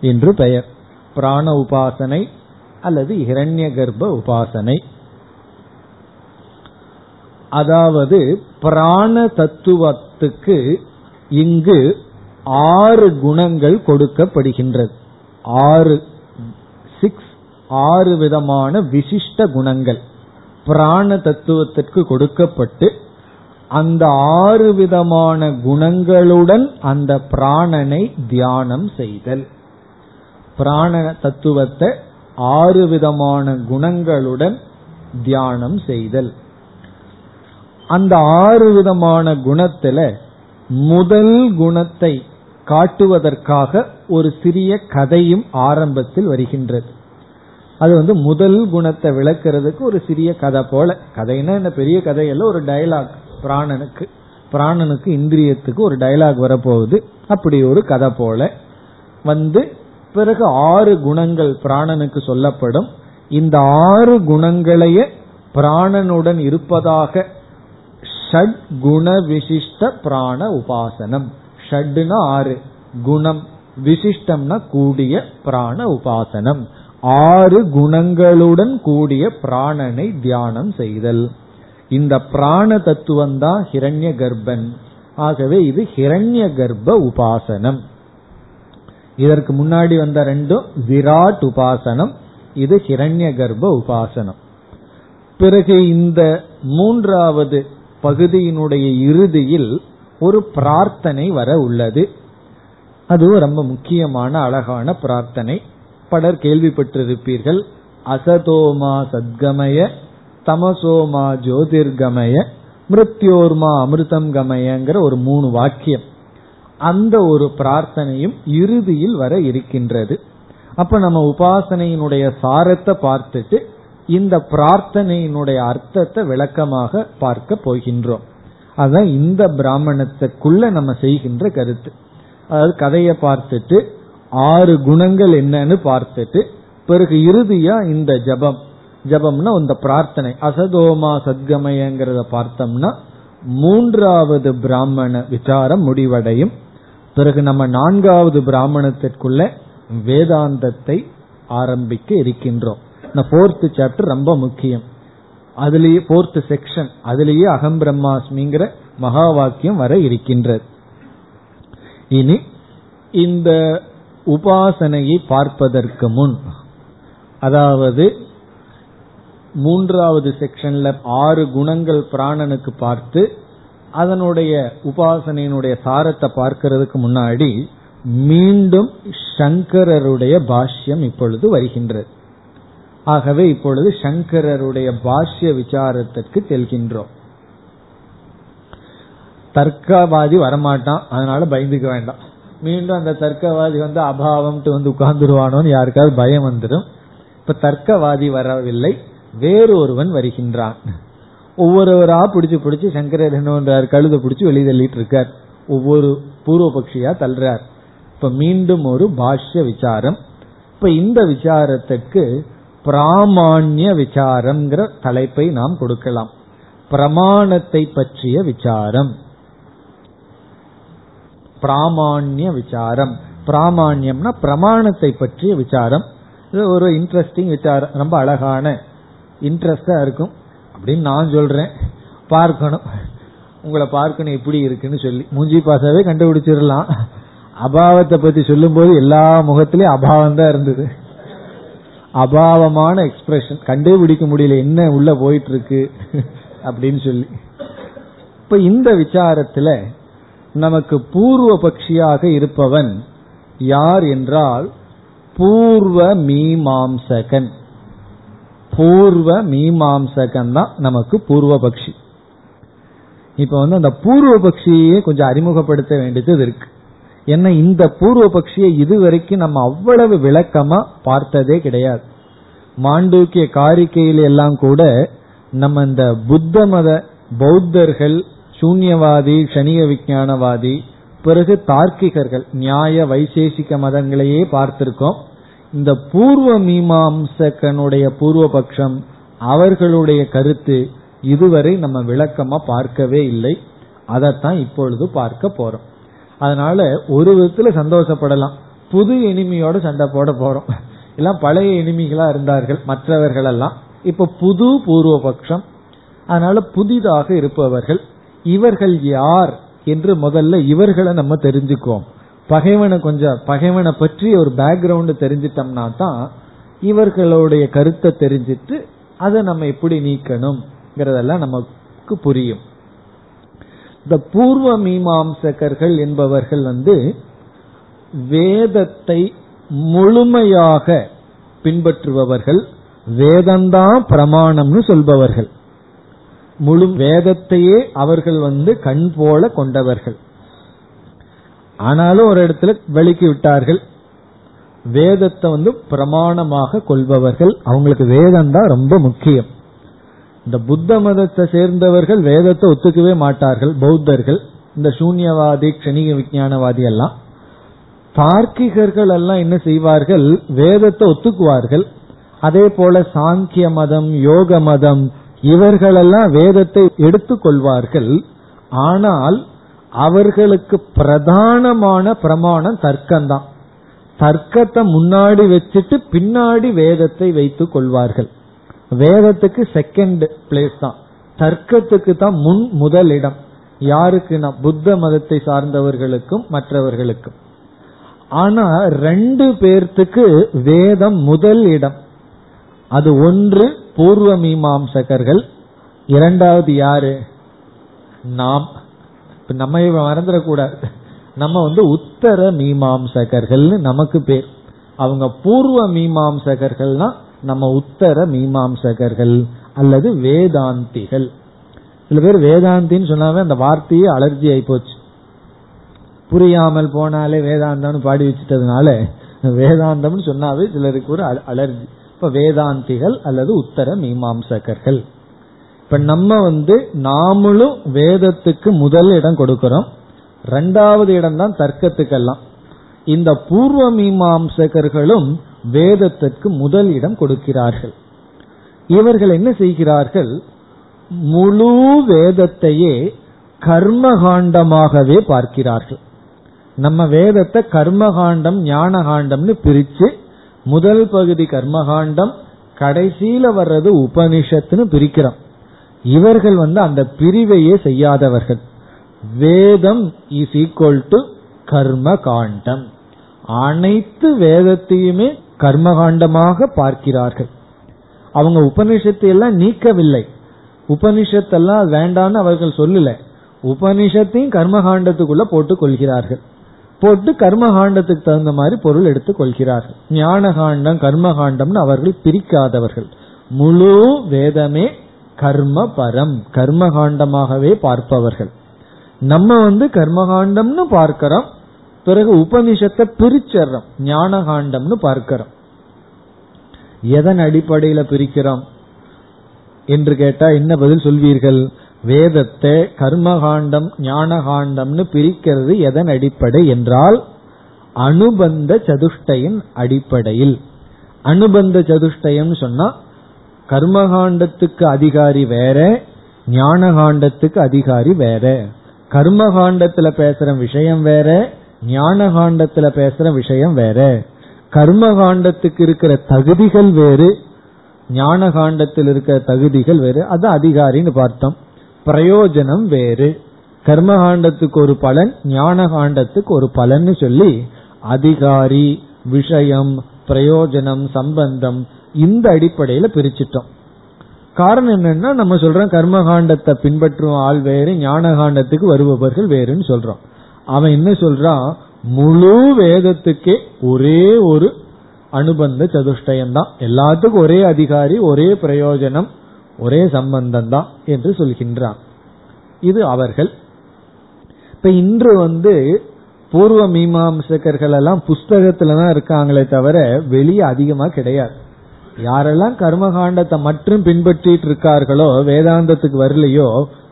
[SPEAKER 1] என்று பெயர். பிராண உபாசனை அல்லது ஹிரண்ய கர்ப்ப உபாசனை. அதாவது பிராண தத்துவத்துக்கு இங்கு ஆறு குணங்கள் கொடுக்கப்படுகின்றது. ஆறு சிக்ஸ் ஆறு விதமான விசிஷ்ட குணங்கள். பிராண தத்துவத்திற்கு கொடுக்கப்பட்டு அந்த ஆறு விதமான குணங்களுடன் அந்த பிராணனை தியானம் செய்தல். பிராண தத்துவத்தை ஆறு விதமான குணங்களுடன் தியானம் செய்தல். அந்த ஆறு விதமான குணத்துல முதல் குணத்தை காட்டுவதற்காக ஒரு சிறிய கதையும் ஆரம்பத்தில் வருகின்றது. அது வந்து முதல் குணத்தை விளக்குறதுக்கு ஒரு சிறிய கதை போல. கதைன்னா என்ன? பெரிய கதையல்ல ஒரு டயலாக் பிராணனுக்கு பிராணனுக்கு இந்திரியத்துக்கு ஒரு டயலாக் வரப்போகுது. அப்படி ஒரு கதை போல. வந்து பிறகு ஆறு குணங்கள் பிராணனுக்கு சொல்லப்படும். இந்த ஆறு குணங்களையே பிராணனுடன் இருப்பதாக ஷட் குண விசிஷ்ட பிராண உபாசனம். ஷட்னா ஆறு. குணம் விசிஷ்டம்னா கூடிய பிராண உபாசனம். ஆறு குணங்களுடன் கூடிய பிராணனை தியானம் செய்தல். இந்த பிராண தத்துவம் தான் ஹிரண்ய கர்ப்பன். ஆகவே இது ஹிரண்ய கர்ப்ப உபாசனம். இதற்கு முன்னாடி வந்த ரெண்டும் விராட் உபாசனம். இது ஹிரண்ய கர்ப்ப உபாசனம். பிறகு இந்த மூன்றாவது பகுதியினுடைய இறுதியில் ஒரு பிரார்த்தனை வர உள்ளது. அதுவும் ரொம்ப முக்கியமான அழகான பிரார்த்தனை. பலர் கேள்விப்பட்டிருப்பீர்கள் அசதோமா சத்கமய தமசோமா ஜோதிர்கமய மிருத்யோர்மா அமிர்தம் கமயங்கிற ஒரு மூணு வாக்கியம். அந்த ஒரு பிரார்த்தனையும் இறுதியில் வர இருக்கின்றது. அப்ப நம்ம உபாசனையினுடைய சாரத்தை பார்த்துட்டு இந்த பிரார்த்தனையினுடைய அர்த்தத்தை விளக்கமாக பார்க்க போகின்றோம். அதுதான் இந்த பிராமணத்துக்குள்ள நம்ம செய்கின்ற கருத்து. அதாவது கதையை பார்த்துட்டு ஆறு குணங்கள் என்னன்னு பார்த்துட்டு பிறகு இறுதியா இந்த ஜபம். ஜபம்னா இந்த பிரார்த்தனை. அசதோமா சத்கமயங்கிறத பார்த்தோம்னா மூன்றாவது பிராமண விசாரம் முடிவடையும். பிறகு நம்ம நான்காவது பிராமணத்திற்குள்ள வேதாந்தத்தை ஆரம்பிக்க இருக்கின்றோம். இந்த போர்த் சாப்டர் ரொம்ப முக்கியம். அதுலேயே போர்த் செக்ஷன் அதுலேயே அகம் பிரம்மாஸ்மிங்கிற மகா வாக்கியம் வர இருக்கின்றது. இனி இந்த உபாசனையை பார்ப்பதற்கு முன் அதாவது மூன்றாவது செக்ஷன்ல ஆறு குணங்கள் பிராணனுக்கு பார்த்து அதனுடைய உபாசனையினுடைய சாரத்தை பார்க்கிறதுக்கு முன்னாடி மீண்டும் சங்கரருடைய பாஷ்யம் இப்பொழுது வருகின்றது. ஆகவே இப்பொழுது சங்கரருடைய பாஷ்ய விசாரத்திற்கு செல்கின்றோம். தர்க்கவாதி வரமாட்டான் அதனால பயந்துக்க வேண்டாம். மீண்டும் அந்த தர்க்கவாதி வந்து அபாவம்ட்டு வந்து உட்கார்ந்துருவானோன்னு யாருக்காவது பயம் வந்துடும் இப்ப தர்க்கவாதி வரவில்லை. வேறு ஒருவன் வருகின்றான். ஒவ்வொருவரா பிடிச்சு பிடிச்சு சங்கரர் என்னன்றார் கழுத பிடிச்சு வெளியிதள்ளிட்டு இருக்கார் ஒவ்வொரு பூர்வ பட்சியா தள்ளுறார். இப்ப மீண்டும் ஒரு பாஷ்ய விசாரம். இப்ப இந்த விசாரத்துக்கு பிராமான்ய விசாரம்ங்கிற தலைப்பை நாம் கொடுக்கலாம். பிரமாணத்தை பற்றிய விசாரம். பிராமான்ய விசாரம். பிராமான்யம்னா பிரமாணத்தை பற்றிய விசாரம். இது ஒரு இன்ட்ரெஸ்டிங் விசாரம் ரொம்ப அழகான இன்ட்ரெஸ்டா இருக்கும். அப்படின்னு நான் சொல்றேன். பார்க்கணும். உங்களை பார்க்கணும் எப்படி இருக்குன்னு சொல்லி. மூஞ்சி பாசாவே கண்டுபிடிச்சிடலாம். அபாவத்தை பத்தி சொல்லும் போது எல்லா முகத்திலயும் அபாவம் தான் இருந்தது. அபாவமான எக்ஸ்பிரஷன் கண்டுபிடிக்க முடியல என்ன உள்ள போயிட்டு இருக்கு அப்படின்னு சொல்லி. இப்ப இந்த விசாரத்துல நமக்கு பூர்வ பட்சியாக இருப்பவன் யார் என்றால் பூர்வ மீமாம்சகன். பூர்வ மீமாம்சகன் தான் நமக்கு பூர்வ பக்ஷி. இப்ப வந்து அந்த பூர்வ பக்ஷியே கொஞ்சம் அறிமுகப்படுத்த வேண்டியது இருக்கு. ஏன்னா இந்த பூர்வ பக்ஷியை இதுவரைக்கும் நம்ம அவ்வளவு விளக்கமா பார்த்ததே கிடையாது. மாண்டூக்கிய காரிக்கையில எல்லாம் கூட நம்ம இந்த புத்த மத பௌத்தர்கள் சூன்யவாதி சனிய விஞ்ஞானவாதி பிறகு தார்க்கிகர்கள் நியாய வைசேஷிக மதங்களையே பார்த்திருக்கோம். இந்த பூர்வ மீமாம்சகனுடைய பூர்வ பட்சம் அவர்களுடைய கருத்து இதுவரை நம்ம விளக்கமா பார்க்கவே இல்லை. அதைத்தான் இப்பொழுது பார்க்க போறோம். அதனால ஒரு விதத்துல சந்தோஷப்படலாம். புது எனிமியோட சண்டை போட போறோம். எல்லாம் பழைய எனிமிகளா இருந்தார்கள் மற்றவர்கள் எல்லாம் இப்ப புது பூர்வபக்ஷம். அதனால புதிதாக இருப்பவர்கள். இவர்கள் யார் என்று முதல்ல இவர்களை நம்ம தெரிஞ்சுக்குவோம். பகைவனை கொஞ்சம் பகைவனை பற்றி ஒரு பேக்ரவுண்ட் தெரிஞ்சிட்டோம்னா தான் இவர்களுடைய கருத்தை தெரிஞ்சிட்டு அதை நம்ம எப்படி நீக்கணும்ங்கிறதெல்லாம் நமக்கு புரியும். இந்த பூர்வ மீமாம்சகர்கள் என்பவர்கள் வந்து வேதத்தை முழுமையாக பின்பற்றுபவர்கள் வேதம்தான் பிரமாணம்னு சொல்பவர்கள். முழு வேதத்தையே அவர்கள் வந்து கண் போல கொண்டவர்கள். ஆனாலும் ஒரு இடத்துல வெளிக்கு விட்டார்கள். வேதத்தை வந்து பிரமாணமாக கொள்பவர்கள். அவங்களுக்கு வேதம் தான் ரொம்ப முக்கியம். இந்த புத்த மதத்தை சேர்ந்தவர்கள் வேதத்தை ஒத்துக்கவே மாட்டார்கள் பௌத்தர்கள். இந்த சூன்யவாதி கணிக விஞ்ஞானவாதி எல்லாம். தார்க்கிகர்கள் எல்லாம் என்ன செய்வார்கள்? வேதத்தை ஒத்துக்குவார்கள். அதே போல சாங்கிய மதம் யோக மதம் இவர்களெல்லாம் வேதத்தை எடுத்துக்கொள்வார்கள் ஆனால் அவர்களுக்கு பிரதானமான பிரமாணம் தர்க்கம்தான். தர்க்கத்தை முன்னாடி வச்சுட்டு பின்னாடி வேதத்தை வைத்துக் கொள்வார்கள். வேதத்துக்கு செகண்ட் பிளேஸ் தான். தர்க்கத்துக்கு தான் முன் முதல் இடம். யாருக்குன்னா புத்த மதத்தை சார்ந்தவர்களுக்கும் மற்றவர்களுக்கும். ஆனா ரெண்டு பேர்த்துக்கு வேதம் முதல் இடம். அது ஒன்று பூர்வ மீமாம்சகர்கள். இரண்டாவது யாரு? நாம். நம்ம மறந்துடக்கூடாது நம்ம வந்து உத்தர மீமாம்சகர்கள்னு நமக்கு பேர். அவங்க பூர்வ மீமாம்சகர்கள்னா நம்ம உத்தர மீமாம்சகர்கள் அல்லது வேதாந்திகள். சில பேர் வேதாந்தின்னு சொன்னாவே அந்த வார்த்தையே அலர்ஜி ஆகி போச்சு. புரியாமல் போனாலே வேதாந்தம்னு பாடி வச்சுட்டதுனால வேதாந்தம்னு சொன்னாவே சிலருக்கு ஒரு அலர்ஜி. இப்ப வேதாந்திகள் அல்லது உத்தர மீமாம்சகர்கள். இப்ப நம்ம வந்து நாமளும் வேதத்துக்கு முதல் இடம் கொடுக்கிறோம். ரெண்டாவது இடம் தான் தர்க்கத்துக்கெல்லாம். இந்த பூர்வ மீமாம்சகர்களும் வேதத்திற்கு முதல் இடம் கொடுக்கிறார்கள். இவர்கள் என்ன செய்கிறார்கள்? முழு வேதத்தையே கர்மகாண்டமாகவே பார்க்கிறார்கள். நம்ம வேதத்தை கர்மகாண்டம் ஞானகாண்டம்னு பிரிச்சு முதல் பகுதி கர்மகாண்டம் கடைசியில வர்றது உபனிஷத்துன்னு பிரிக்கிறோம். இவர்கள் வந்து அந்த பிரிவையே செய்யாதவர்கள். வேதம் இஸ் ஈக்வல் டு கர்ம காண்டம். அனைத்து வேதத்தையுமே கர்மகாண்டமாக பார்க்கிறார்கள். அவங்க உபனிஷத்தை எல்லாம் நீக்கவில்லை. உபனிஷத்தெல்லாம் வேண்டான்னு அவர்கள் சொல்லல. உபனிஷத்தையும் கர்மகாண்டத்துக்குள்ள போட்டுக் கொள்கிறார்கள். போட்டு கர்மகாண்டத்துக்கு தகுந்த மாதிரி பொருள் எடுத்துக் கொள்கிறார்கள். ஞான காண்டம் கர்மகாண்டம்னு அவர்கள் பிரிக்காதவர்கள். முழு வேதமே கர்ம பரம் கர்மகாண்டமாகவே பார்ப்பவர்கள். நம்ம வந்து கர்மகாண்டம்னு பார்க்கிறோம் பிறகு உபனிஷத்தை பிரிச்சர்றோம் ஞான காண்டம்னு பார்க்கிறோம். எதன் அடிப்படையில பிரிக்கிறோம் என்று கேட்டா என்ன பதில் சொல்வீர்கள்? வேதத்தை கர்மகாண்டம் ஞானகாண்டம்னு பிரிக்கிறது எதன் அடிப்படை என்றால் அனுபந்த சதுஷ்டயின் அடிப்படையில். அனுபந்த சதுஷ்டயம் சொன்னா கர்மகாண்டத்துக்கு அதிகாரி வேற ஞானகாண்டத்துக்கு அதிகாரி வேற. கர்மகாண்டத்துல பேசுற விஷயம் வேற ஞானகாண்டத்துல பேசுற விஷயம் வேற. கர்மகாண்டத்துக்கு இருக்கிற தகுதிகள் வேறு ஞான காண்டத்தில் இருக்கிற தகுதிகள் வேறு. அது அதிகாரின்னு பார்த்தோம். பிரயோஜனம் வேறு. கர்மகாண்டத்துக்கு ஒரு பலன் ஞான காண்டத்துக்கு ஒரு பலன்னு சொல்லி அதிகாரி விஷயம் பிரயோஜனம் சம்பந்தம் இந்த அடிப்படையில பிரிச்சிட்டோம். காரணம் என்னன்னா நம்ம சொல்றோம் கர்மகாண்டத்தை பின்பற்றும் ஆள் வேறு ஞானகாண்டத்துக்கு வருபவர்கள் வேறுன்னு சொல்றோம். அவன் என்ன சொல்றான்? முழு வேதத்துக்கே ஒரே ஒரு அனுபந்த சதுஷ்டயம் தான் எல்லாத்துக்கும் ஒரே அதிகாரி ஒரே பிரயோஜனம் ஒரே சம்பந்தம் தான் என்று சொல்கின்றான். இது அவர்கள். இப்ப இன்று வந்து பூர்வ மீமாம்சகர்கள் எல்லாம் புஸ்தகத்துல தான் இருக்காங்களே தவிர வெளியே அதிகமா கிடையாது. யாரெல்லாம் கர்மகாண்டத்தை மட்டும் பின்பற்றிட்டு இருக்கார்களோ வேதாந்தத்துக்கு வரலையோ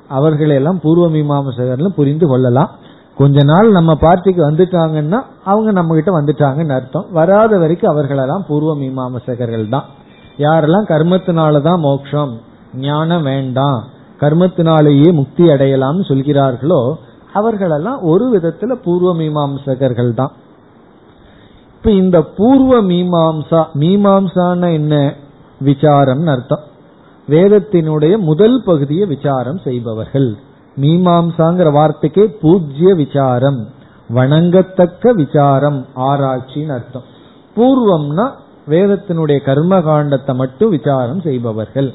[SPEAKER 1] அவர்களெல்லாம் பூர்வ மீமாம்சகர்கள் புரிந்து கொள்ளலாம். கொஞ்ச நாள் நம்ம பார்ட்டிக்கு வந்துட்டாங்கன்னா அவங்க நம்ம கிட்ட வந்துட்டாங்கன்னு அர்த்தம். வராத வரைக்கும் அவர்களெல்லாம் பூர்வ மீமாசகர்கள் தான். யாரெல்லாம் கர்மத்தினாலதான் மோட்சம் ஞானம் வேண்டாம் கர்மத்தினாலேயே முக்தி அடையலாம்னு சொல்கிறார்களோ அவர்களெல்லாம் ஒரு விதத்துல பூர்வ மீமாசகர்கள் தான். இப்ப இந்த பூர்வ மீமாம்சா மீமாம்சான என்ன? விசாரம் அர்த்தம். வேதத்தினுடைய முதல் பகுதியை விசாரம் செய்பவர்கள். மீமாம்சாங்கிற வார்த்தைக்கே பூஜ்ய விசாரம் வணங்கத்தக்க விசாரம் ஆராய்ச்சின்னு அர்த்தம். பூர்வம்னா வேதத்தினுடைய கர்ம காண்டத்தை மட்டும் விசாரம் செய்பவர்கள்.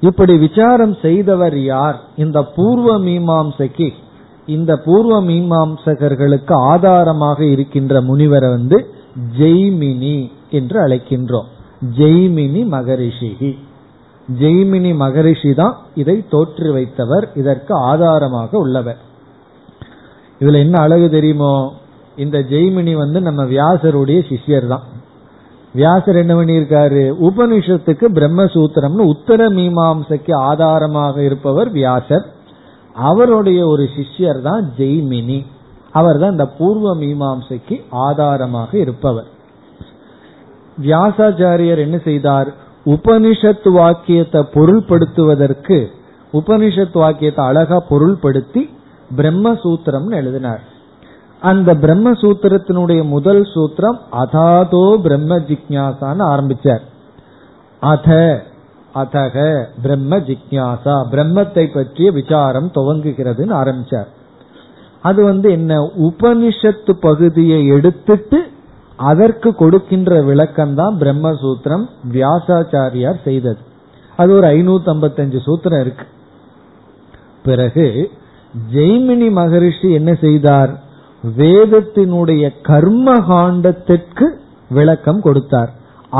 [SPEAKER 1] இப்படி விசாரம் செய்தவர் யார்? இந்த பூர்வ மீமாம்சைக்கு இந்த பூர்வ மீமாம்சகர்களுக்கு ஆதாரமாக இருக்கின்ற முனிவரை வந்து ஜெய்மினி என்று அழைக்கின்றோம். ஜெய்மினி மகரிஷி ஜெய்மினி மகரிஷி தான் இதை தோற்று வைத்தவர் இதற்கு ஆதாரமாக உள்ளவர். இதுல என்ன அழகு தெரியுமோ இந்த ஜெய்மினி வந்து நம்ம வியாசருடைய சிஷ்யர் தான். வியாசர் என்ன பண்ணியிருக்காரு? உபனிஷத்துக்கு பிரம்மசூத்திரம்னு உத்தர மீமாம்சைக்கு ஆதாரமாக இருப்பவர் வியாசர். அவருடைய ஒரு சிஷ்யர் தான் ஜெய்மினி. அவர் தான் இந்த பூர்வ மீமாம்சைக்கு ஆதாரமாக இருப்பவர். வியாசாச்சாரியர் என்ன செய்தார்? உபனிஷத் வாக்கியத்தை பொருள்படுத்துவதற்கு உபனிஷத் வாக்கியத்தை அழகா பொருள்படுத்தி பிரம்மசூத்திரம்னு எழுதினார். அந்த பிரம்மசூத்திரத்தினுடைய முதல் சூத்திரம் அதாதோ பிரம்ம ஜிக்யாசான்னு ஆரம்பிச்சார். அத அதக பிரம்ம ஜிக்யாசா. பிரம்மத்தை பற்றிய விசாரம் துவங்குகிறதுன்னு ஆரம்பிச்சார். அது வந்து என்ன உபனிஷத்து பகுதியை எடுத்துட்டு அதற்கு கொடுக்கின்ற விளக்கம் தான் பிரம்மசூத்திரம் வியாசாச்சாரியார் செய்தது. அது ஒரு ஐநூத்தி ஐம்பத்தஞ்சு சூத்திரம் இருக்கு. பிறகு ஜெய்மினி மகரிஷி என்ன செய்தார்? வேதத்தினுடைய கர்ம காண்டத்திற்கு விளக்கம் கொடுத்தார்.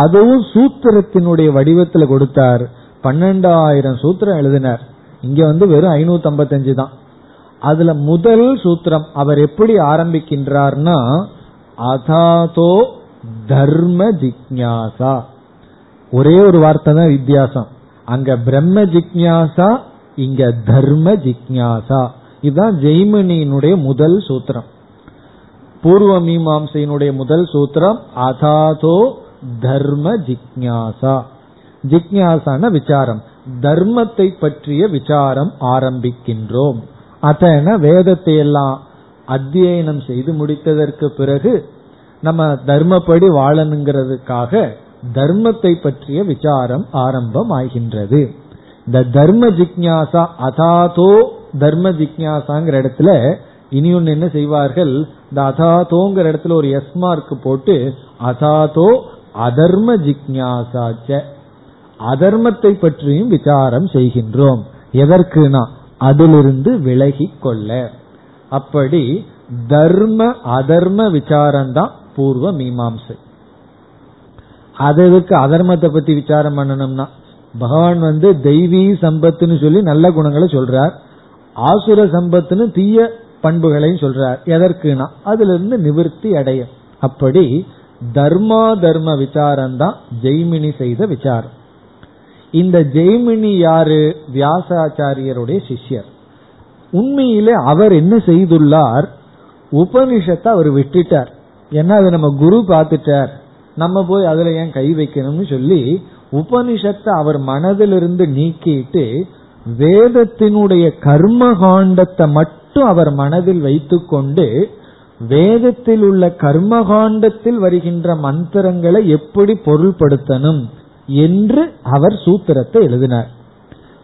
[SPEAKER 1] அதுவும் சூத்திரத்தினுடைய வடிவத்தில் கொடுத்தார். பன்னெண்டாயிரம் சூத்திரம் எழுதினார். இங்க வந்து வெறும் ஐநூத்தி ஐம்பத்தஞ்சு தான். அதுல முதல் சூத்திரம் அவர் எப்படி ஆரம்பிக்கின்றார்னா அதாதோ தர்ம ஜிக்யாசா ஒரே ஒரு வார்த்தை தான் வித்தியாசம். அங்க பிரம்ம ஜிக்யாசா இங்க தர்ம ஜிக்யாசா இதுதான் ஜெய்மனியினுடைய முதல் சூத்திரம். பூர்வ மீமாம்சையினுடைய முதல் சூத்திரம் அதாதோ தர்ம ஜிக்யாசா. ஜிக்யாசான விசாரம். தர்மத்தை பற்றிய விசாரம் ஆரம்பிக்கின்றோம். அதன வேதத்தை எல்லாம் அத்தியனம் செய்து முடித்ததற்கு பிறகு நம்ம தர்மப்படி வாழணுங்கிறதுக்காக தர்மத்தை பற்றிய விசாரம் ஆரம்பம் ஆகின்றது இந்த தர்ம ஜிக்யாசா அதாதோ தர்ம ஜிக்யாசாங்கிற இடத்துல இனி ஒன்று என்ன செய்வார்கள்? இந்த அதாதோங்கிற இடத்துல ஒரு எஸ் மார்க் போட்டு அதாதோ அதர்ம ஜிக்யாசாச்ச அதர்மத்தை பற்றியும் விசாரம் செய்கின்றோம். எதற்குனா அதிலிருந்து விலகி கொள்ள. அப்படி தர்ம அதர்ம விசாரம் தான் பூர்வ மீமாம்சை. அதுக்கு அதர்மத்தை பத்தி விசாரம் பண்ணணும்னா பகவான் வந்து தெய்வீ சம்பத்துன்னு சொல்லி நல்ல குணங்களை சொல்றார். ஆசுர சம்பத்துன்னு தீய பண்புகளையும் சொல்றார். எதற்குனா அதுல இருந்து நிவர்த்தி அடையும் அப்படி தர்மா தர்ம விசாரம் தான் ஜெய்மினி செய்த விசாரம். இந்த ஜெய்மினி யாரு? வியாசாச்சாரியருடைய சிஷ்யர். உண்மையிலே அவர் என்ன செய்துள்ளார்? உபனிஷத்தை அவர் விட்டுட்டார். ஏன்னா அதை நம்ம குரு பார்த்துட்டார். நம்ம போய் அதுல ஏன் கை வைக்கணும்னு சொல்லி உபனிஷத்தை அவர் மனதிலிருந்து நீக்கிட்டு வேதத்தினுடைய கர்ம காண்டத்தை மட்டும் அவர் மனதில் வைத்துக்கொண்டு வேதத்தில் உள்ள கர்மகாண்டத்தில் வருகின்ற மந்திரங்களை எப்படி பொருள்படுத்தணும் என்று அவர் சூத்திரத்தை எழுதினார்.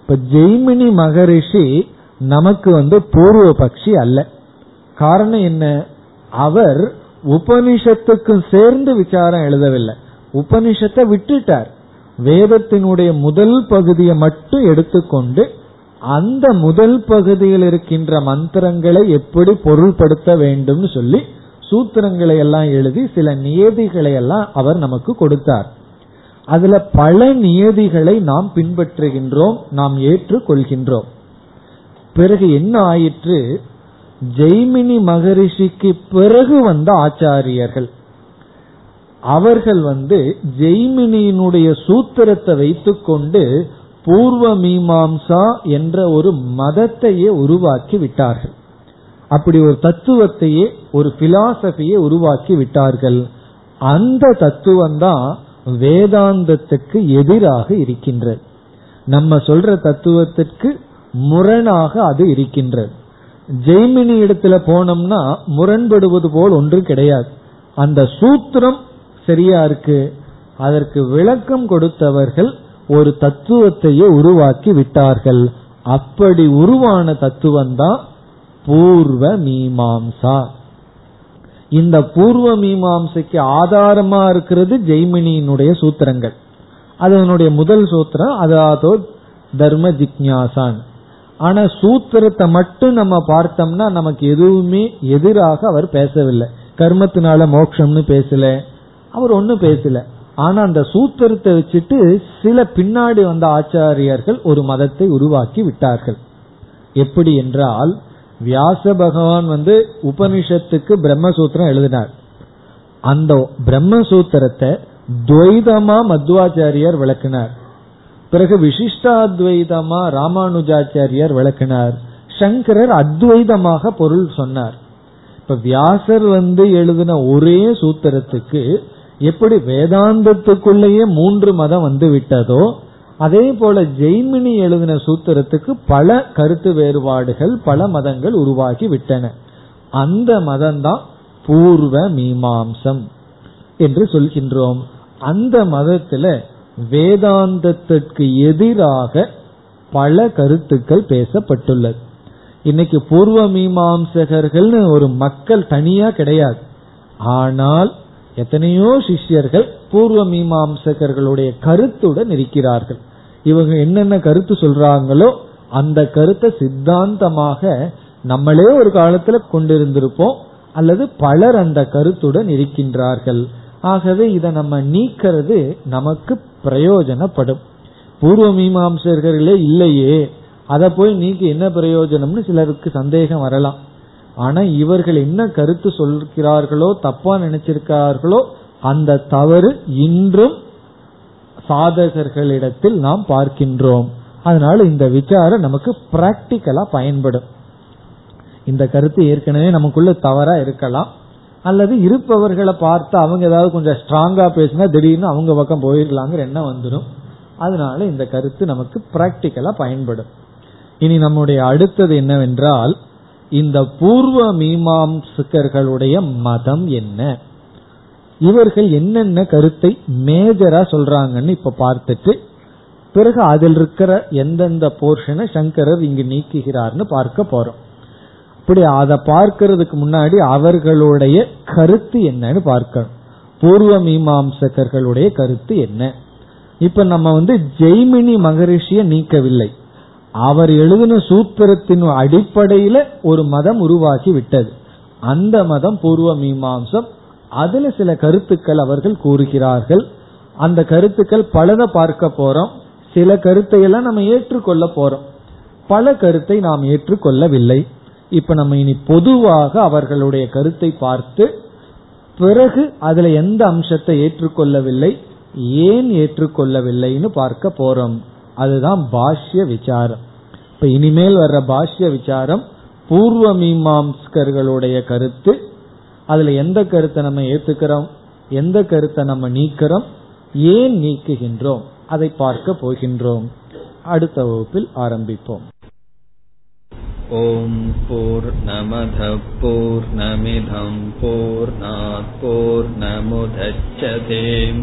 [SPEAKER 1] இப்ப ஜெய்மினி மகரிஷி நமக்கு வந்து பூர்வ பக்ஷி அல்ல. காரணம் என்ன? அவர் உபனிஷத்துக்கும் சேர்ந்து விசாரம் எழுதவில்லை. உபனிஷத்தை விட்டுட்டார். வேதத்தினுடைய முதல் பகுதியை மட்டும் எடுத்துக்கொண்டு அந்த முதல் பகுதியில் இருக்கின்ற மந்திரங்களை எப்படி பொருள்படுத்த வேண்டும் சொல்லி சூத்திரங்களை எல்லாம் எழுதி சில நியதிகளை எல்லாம் அவர் நமக்கு கொடுத்தார். அதுல பல நியதிகளை நாம் பின்பற்றுகின்றோம் நாம் ஏற்றுக்கொள்கின்றோம். பிறகு என்ன ஆயிற்று? ஜெய்மினி மகரிஷிக்கு பிறகு வந்த ஆச்சாரியர்கள். அவர்கள் வந்து ஜெய்மினியினுடைய சூத்திரத்தை வைத்துக்கொண்டு பூர்வ மீமாம்சா என்ற ஒரு மதத்தையே உருவாக்கி விட்டார்கள். அப்படி ஒரு தத்துவத்தையே ஒரு பிலாசபியை உருவாக்கி விட்டார்கள். அந்த தத்துவம் தான் வேதாந்தத்துக்கு எதிராக இருக்கின்றது. நம்ம சொல்ற தத்துவத்திற்கு முரணாக அது இருக்கின்றது. ஜெய்மினி இடத்துல போனோம்னா முரண்படுவது போல் ஒன்று கிடையாது. அந்த சூத்திரம் சரியா இருக்கு. அதற்கு விளக்கம் கொடுத்தவர்கள் ஒரு தத்துவத்தையே உருவாக்கி விட்டார்கள். அப்படி உருவான தத்துவம் தான் பூர்வ மீமாம்சா. இந்த பூர்வ மீமாம்சைக்கு ஆதாரமா இருக்கிறது ஜெய்மினியினுடைய சூத்திரங்கள். அதனுடைய முதல் சூத்திரம் அதாவது தர்ம ஜிக்யாசான் ஆனா சூத்திரத்தை மட்டும் நம்ம பார்த்தோம்னா நமக்கு எதுவுமே எதிராக அவர் பேசவில்லை. கர்மத்தினால மோட்சம்னு பேசல. அவர் ஒன்னும் பேசல. ஆனா அந்த சூத்திரத்தை வச்சுட்டு சில பின்னாடி வந்த ஆச்சாரியர்கள் ஒரு மதத்தை உருவாக்கி விட்டார்கள். எப்படி என்றால் வியாச பகவான் வந்து உபனிஷத்துக்கு பிரம்மசூத்திரம் எழுதினார். அந்த பிரம்மசூத்திரத்தை துவைதமா மத்வாச்சாரியர் விளக்கினார். பிறகு விசிஷ்டாத்வைதமா ராமானுஜாச்சாரியார் விளக்கினார். சங்கரர் அத்வைதமாக பொருள் சொன்னார். இப்ப வியாசர் வந்து எழுதின ஒரே சூத்திரத்துக்கு எப்படி வேதாந்தத்துக்குள்ளேயே மூன்று மதம் வந்து விட்டதோ அதே போல ஜெய்மினி எழுதின சூத்திரத்துக்கு பல கருத்து வேறுபாடுகள் பல மதங்கள் உருவாகி விட்டன. அந்த மதம்தான் பூர்வ மீமாம்சம் என்று சொல்கின்றோம். அந்த மதத்துல வேதாந்தத்திற்கு எதிராக பல கருத்துக்கள் பேசப்பட்டுள்ளது. இன்னைக்கு பூர்வ மீமாம்சகர்கள்னு ஒரு மக்கள் தனியா கிடையாது. ஆனால் எத்தனையோ சிஷ்யர்கள் பூர்வ மீமாம்சகர்களுடைய கருத்துடன் இருக்கிறார்கள். இவங்க என்னென்ன கருத்து சொல்றாங்களோ அந்த கருத்தை சித்தாந்தமாக நம்மளே ஒரு காலத்துல கொண்டிருந்திருப்போம். அல்லது பலர் அந்த கருத்துடன் இருக்கின்றார்கள். ஆகவே இதை நம்ம நீக்கிறது நமக்கு பிரயோஜனப்படும். பூர்வ மீமாம்சர்களே இல்லையே. அதை போய் நீக்கி என்ன பிரயோஜனம்னு சிலருக்கு சந்தேகம் வரலாம். ஆனா இவர்கள் என்ன கருத்து சொல்கிறார்களோ தப்பா நினைச்சிருக்கிறார்களோ அந்த தவறு இன்றும் சாதகர்களிடத்தில் நாம் பார்க்கின்றோம். அதனால இந்த விசாரம் நமக்கு பிராக்டிக்கலா பயன்படும். இந்த கருத்து ஏற்கனவே நமக்குள்ள தவறா இருக்கலாம். அல்லது இருப்பவர்களை பார்த்து அவங்க ஏதாவது கொஞ்சம் ஸ்ட்ராங்கா பேசினா திடீர்னு அவங்க பக்கம் போயிடலாங்கிற எண்ணம் வந்துடும் அதனால இந்த கருத்து நமக்கு பிராக்டிக்கலா பயன்படும். இனி நம்முடைய அடுத்தது என்னவென்றால் இந்த பூர்வ மீமாம்சகர்களுடைய மதம் என்ன? இவர்கள் என்னென்ன கருத்தை மேஜரா சொல்றாங்கன்னு இப்ப பார்த்துட்டு பிறகு அதில் இருக்கிற எந்தெந்த போர்ஷனை சங்கரர் இங்கு நீக்குகிறார்னு பார்க்க போறோம். அப்படி அதை பார்க்கறதுக்கு முன்னாடி அவர்களுடைய கருத்து என்னன்னு பார்க்கணும். பூர்வ மீமாம்சகர்களுடைய கருத்து என்ன? இப்ப நம்ம வந்து ஜெய்மினி மகரிஷிய நீக்கவில்லை. அவர் எழுதின சூத்திரத்தின் அடிப்படையில ஒரு மதம் உருவாக்கி விட்டது. அந்த மதம் பூர்வ மீமாம்சம். அதுல சில கருத்துக்கள் அவர்கள் கூறுகிறார்கள். அந்த கருத்துக்கள் பலதை பார்க்க போறோம். சில கருத்தை எல்லாம் நம்ம ஏற்றுக்கொள்ள போறோம். பல கருத்தை நாம் ஏற்றுக்கொள்ளவில்லை. இப்ப நம்ம இனி பொதுவாக அவர்களுடைய கருத்தை பார்த்து பிறகு அதுல எந்த அம்சத்தை ஏற்றுக்கொள்ளவில்லை ஏன் ஏற்றுக்கொள்ளவில்லைன்னு பார்க்க போறோம். அதுதான் பாஷ்ய விசாரம். இப்ப இனிமேல் வர்ற பாஷ்ய விசாரம் பூர்வ மீமாம்ஸ்கர்களுடைய கருத்து அதுல எந்த கருத்தை நம்ம ஏத்துக்கிறோம் எந்த கருத்தை நம்ம நீக்கிறோம் ஏன் நீக்குகின்றோம் அதை பார்க்க போகின்றோம். அடுத்த வகுப்பில் ஆரம்பிப்போம்.
[SPEAKER 2] ஓம் போர் நமத போர் நமிதம் போர் நமுதச்சதேம்